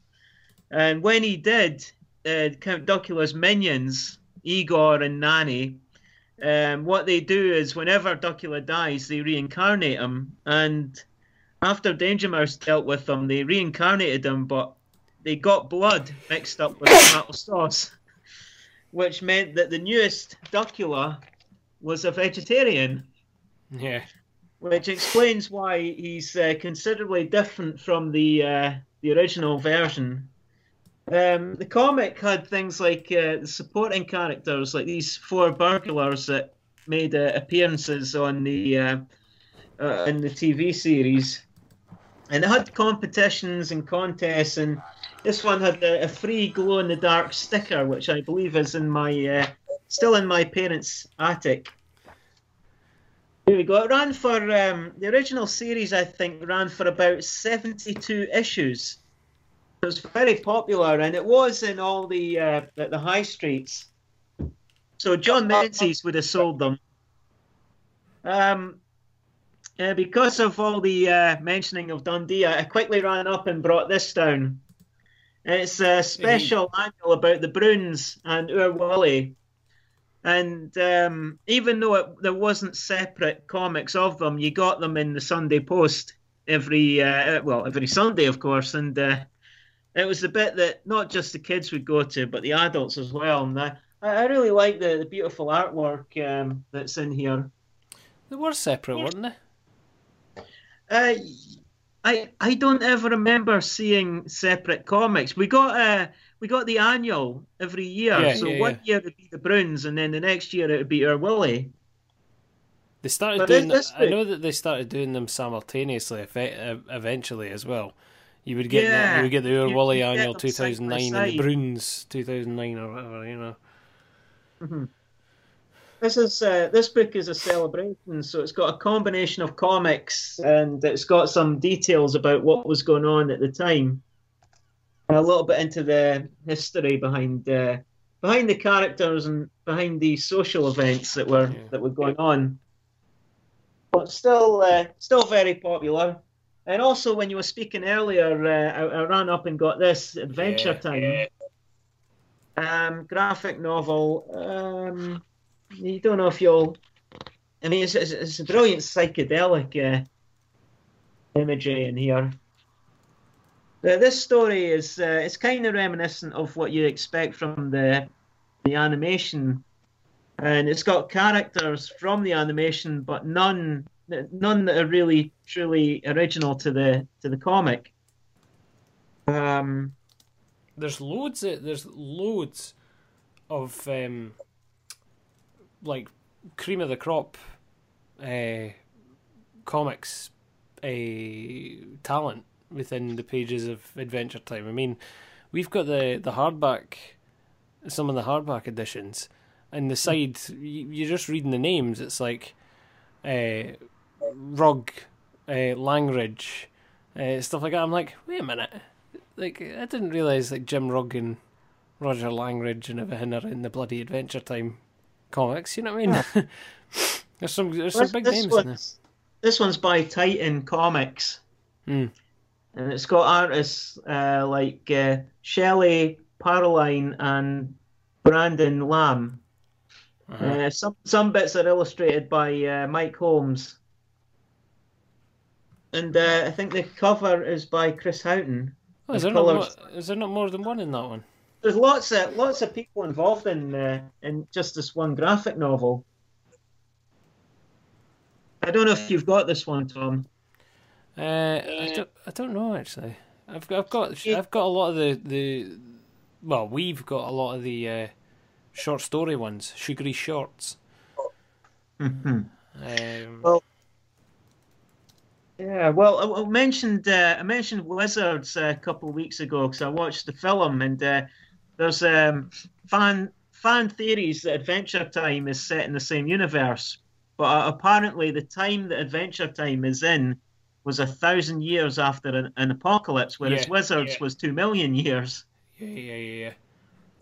and when he did, uh, Count Duckula's minions, Igor and Nanny, um, what they do is whenever Duckula dies, they reincarnate him, and after Danger Mouse dealt with them, they reincarnated him, but they got blood mixed up with tomato sauce which meant that the newest Duckula was a vegetarian, Yeah. which explains why he's uh, considerably different from the uh, the original version. Um, the comic had things like uh, the supporting characters, like these four burglars that made uh, appearances on the uh, uh, in the TV series, and it had competitions and contests and this one had a, a free glow in the dark sticker, which I believe is in my uh, still in my parents' attic. Here we go. It ran for um, the original series. I think ran for about seventy-two issues. It was very popular, and it was in all the uh, the, high streets. So John Menzies would have sold them. Um, uh, because of all the uh, mentioning of Dundee, I quickly ran up and brought this down. It's a special annual about the Broons and Oor Wullie. And um, even though it, there wasn't separate comics of them, you got them in the Sunday Post every uh, well every Sunday, of course. And uh, it was the bit that not just the kids would go to, but the adults as well. And I, I really like the, the beautiful artwork um, that's in here. They were separate, weren't they? Uh, I I don't ever remember seeing separate comics. We got uh we got the annual every year. Yeah, so yeah, one yeah. year it'd be the Broons, and then the next year it would be Oor Wullie. They started But doing. I know that they started doing them simultaneously, eventually as well. You would get the, Yeah, you would get the you- Oor Wullie you get Annual them side by 2009 and the side. Broons 2009 or whatever. You know. This is uh, this book is a celebration, so it's got a combination of comics and it's got some details about what was going on at the time, and a little bit into the history behind uh, behind the characters and behind the social events that were Yeah. that were going on. But still, uh, still very popular. And also, when you were speaking earlier, uh, I, I ran up and got this Adventure Yeah. Time um, graphic novel. Um, you don't know if you'll. I mean, it's, it's, it's a brilliant psychedelic uh, imagery in here. This story is uh, it's kind of reminiscent of what you expect from the the animation, and it's got characters from the animation, but none none that are really truly original to the to the comic. Um, There's loads. Of, there's loads of um, like cream of the crop uh, comics uh, talent within the pages of Adventure Time. I mean, we've got the the hardback, some of the hardback editions, and the side you, you're just reading the names. It's like uh, Rugg, uh, Langridge, uh, stuff like that. I'm like, wait a minute, like I didn't realize like Jim Rugg and Roger Langridge and everything are in the bloody Adventure Time comics. You know what I mean? there's some there's some big names in there. this one's by Titan Comics. Hmm. And it's got artists uh, like uh, Shelli Paroline and Brandon Lamb. Uh-huh. Uh, some some bits are illustrated by uh, Mike Holmes. And uh, I think the cover is by Chris Houghton. Oh, is the there not more, is there not more than one in that one? There's lots of lots of people involved in uh, in just this one graphic novel. I don't know if you've got this one, Tom. Uh, I don't I don't know actually. I've got I've got I've got a lot of the the well we've got a lot of the uh, short story ones, sugary shorts. Mhm. Um, Well, Yeah, well, I, I mentioned uh, I mentioned Wizards a couple of weeks ago because I watched the film, and uh, there's um, fan fan theories that Adventure Time is set in the same universe, but uh, apparently the time that Adventure Time is in was a thousand years after an, an apocalypse, whereas Yeah, Wizards yeah. was two million years. Yeah, yeah, yeah, yeah.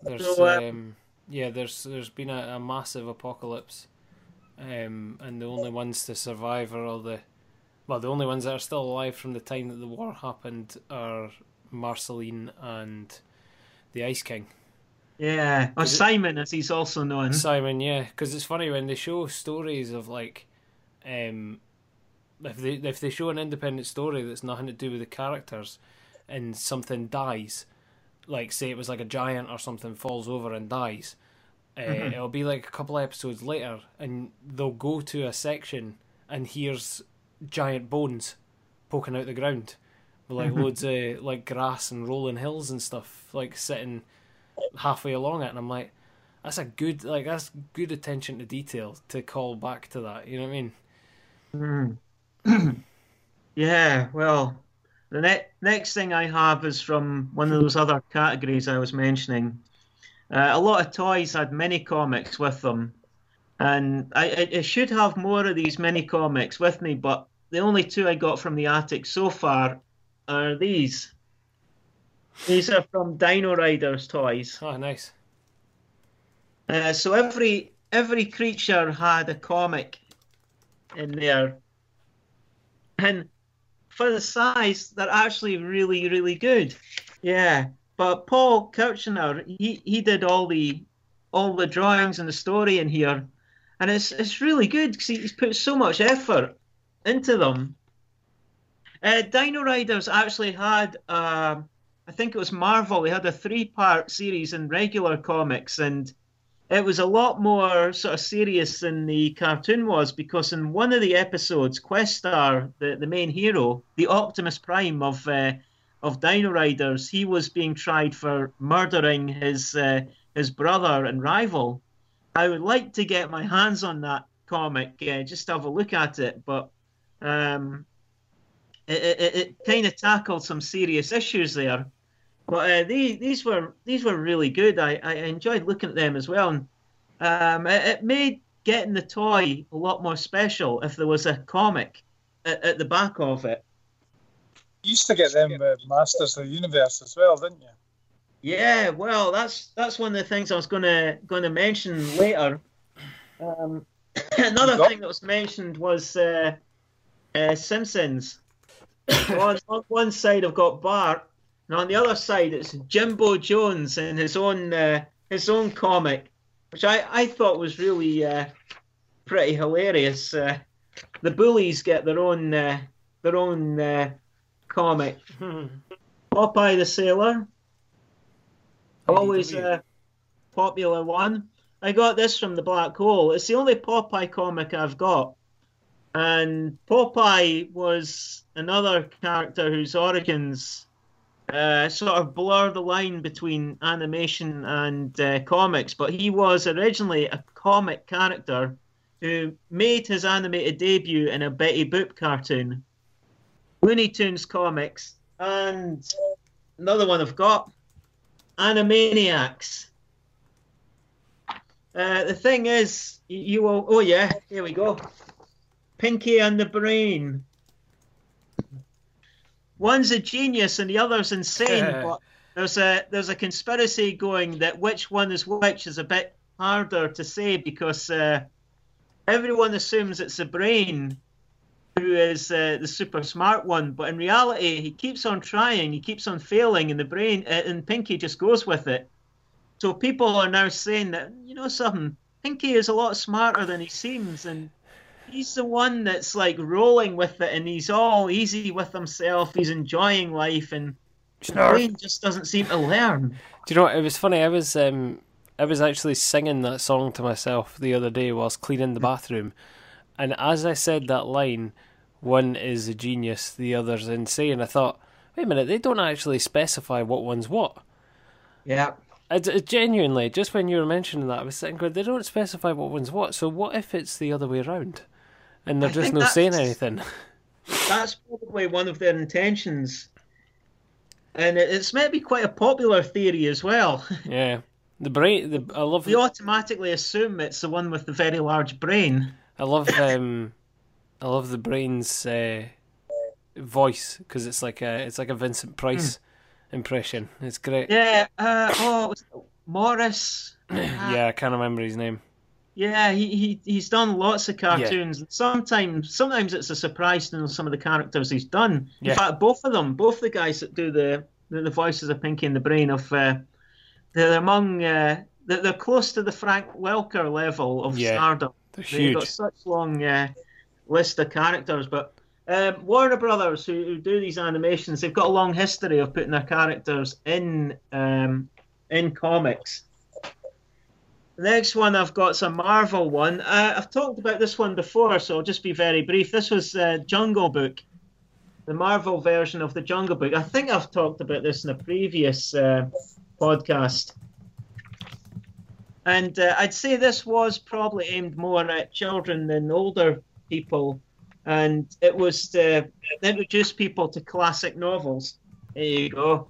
There's So, uh, um, yeah, there's there's been a, a massive apocalypse, um, and the only ones to survive are all the, well, the only ones that are still alive from the time that the war happened are Marceline and the Ice King. Yeah, or it- Simon, as he's also known. Simon, yeah, because it's funny when they show stories of like, um, if they if they show an independent story that's nothing to do with the characters, and something dies, like say it was like a giant or something falls over and dies, uh, Mhm. it'll be like a couple episodes later, and they'll go to a section and here's giant bones poking out the ground, with like loads of like grass and rolling hills and stuff, like sitting halfway along it, and I'm like that's a good like that's good attention to detail to call back to that. You know what I mean? Mm. yeah, well, the ne- next thing I have is from one of those other categories I was mentioning. Uh, a lot of toys had many comics with them, and I, I, I should have more of these mini comics with me, but the only two I got from the attic so far are these. These are from Dino Riders toys. Oh, nice. Uh, so every every creature had a comic in there, and for the size, they're actually really really good. Yeah, but Paul Kirchner, he, he did all the all the drawings and the story in here, and it's it's really good because he's put so much effort into them. Uh, Dino Riders actually had, um I think it was Marvel. They had a three part series in regular comics and it was a lot more sort of serious than the cartoon was because in one of the episodes, Questar, the, the main hero, the Optimus Prime of uh, of Dino Riders, he was being tried for murdering his uh, his brother and rival. I would like to get my hands on that comic, uh, just have a look at it, but um, it, it, it kind of tackled some serious issues there. But uh, these these were these were really good. I, I enjoyed looking at them as well. And, um, it, it made getting the toy a lot more special if there was a comic at, at the back of it. You used to get them uh, Masters of the Universe as well, didn't you? Yeah, well, that's that's one of the things I was gonna gonna mention later. Um, another Yep. thing that was mentioned was uh, uh, Simpsons. on, on one side, I've got Bart, and on the other side, it's Jimbo Jones and his own uh, his own comic, which I, I thought was really uh, pretty hilarious. Uh, the bullies get their own uh, their own uh, comic. Popeye the Sailor, always a popular one. I got this from the Black Hole. It's the only Popeye comic I've got. And Popeye was another character whose origins uh, sort of blur the line between animation and uh, comics, but he was originally a comic character who made his animated debut in a Betty Boop cartoon. Looney Tunes comics, and another one I've got, Animaniacs. Uh, the thing is, you, will. Oh yeah, here we go. Pinky and the Brain. One's a genius and the other's insane. but there's a there's a conspiracy going that which one is which is a bit harder to say because uh, everyone assumes it's the brain who is uh, the super smart one, but in reality, he keeps on trying, he keeps on failing, and the brain uh, and Pinky just goes with it. So people are now saying that you know something, Pinky is a lot smarter than he seems, and he's the one that's like rolling with it, and he's all easy with himself. He's enjoying life, and the Snarf. brain just doesn't seem to learn. Do you know what? It was funny. I was um, I was actually singing that song to myself the other day whilst cleaning the bathroom, and as I said that line, one is a genius, the other's insane. I thought, wait a minute, they don't actually specify what one's what. Yeah. I, I genuinely, just when you were mentioning that, I was sitting going, they don't specify what one's what. So what if it's the other way around, and they're I just not saying anything? That's probably one of their intentions. And it- it's maybe quite a popular theory as well. yeah, the brain. The I love. We automatically assume it's the one with the very large brain. I love um, I love the brain's uh, voice because it's like a it's like a Vincent Price impression. It's great. Yeah, uh, oh, was Morris. yeah, I can't remember his name. Yeah, he, he he's done lots of cartoons. Sometimes sometimes it's a surprise to know some of the characters he's done. Yeah. In fact, both of them, both the guys that do the the, the voices of Pinky and the Brain of uh, they're among uh, they're, they're close to the Frank Welker level of Yeah. stardom. They're They've got huge. such long uh, list of characters, but um, Warner Brothers, who, who do these animations, they've got a long history of putting their characters in um, in comics. The next one I've got is a Marvel one. Uh, I've talked about this one before, so I'll just be very brief. This was uh, Jungle Book, the Marvel version of the Jungle Book. I think I've talked about this in a previous uh, podcast. And uh, I'd say this was probably aimed more at children than older people. And it was to introduce people to classic novels. There you go.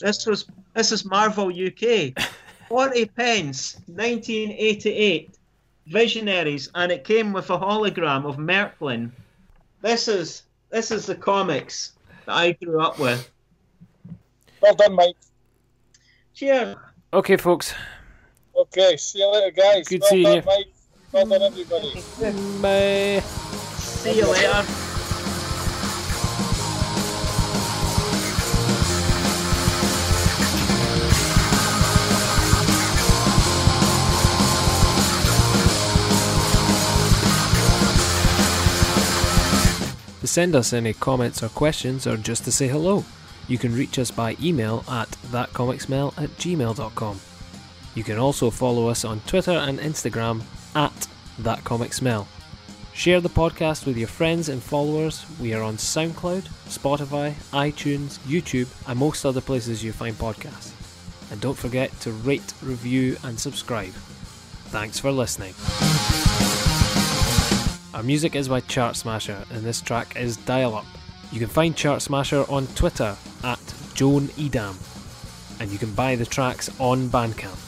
This was this is Marvel UK. 40 pence, 1988. Visionaries, and it came with a hologram of Merklynn. This is this is the comics that I grew up with. Well done, Mike. Cheers. Okay, folks. Okay, see you later, guys. Good well seeing done, you. Mike. Well done, everybody. Bye. See you later. To send us any comments or questions or just to say hello, you can reach us by email at thatcomicsmell at gmail.com. You can also follow us on Twitter and Instagram at That Comic Smell. Share the podcast with your friends and followers. We are on SoundCloud, Spotify, iTunes, YouTube, and most other places you find podcasts. And don't forget to rate, review, and subscribe. Thanks for listening. Our music is by Chart Smasher, and this track is Dial Up. You can find Chart Smasher on Twitter at Joan Edam, and you can buy the tracks on Bandcamp.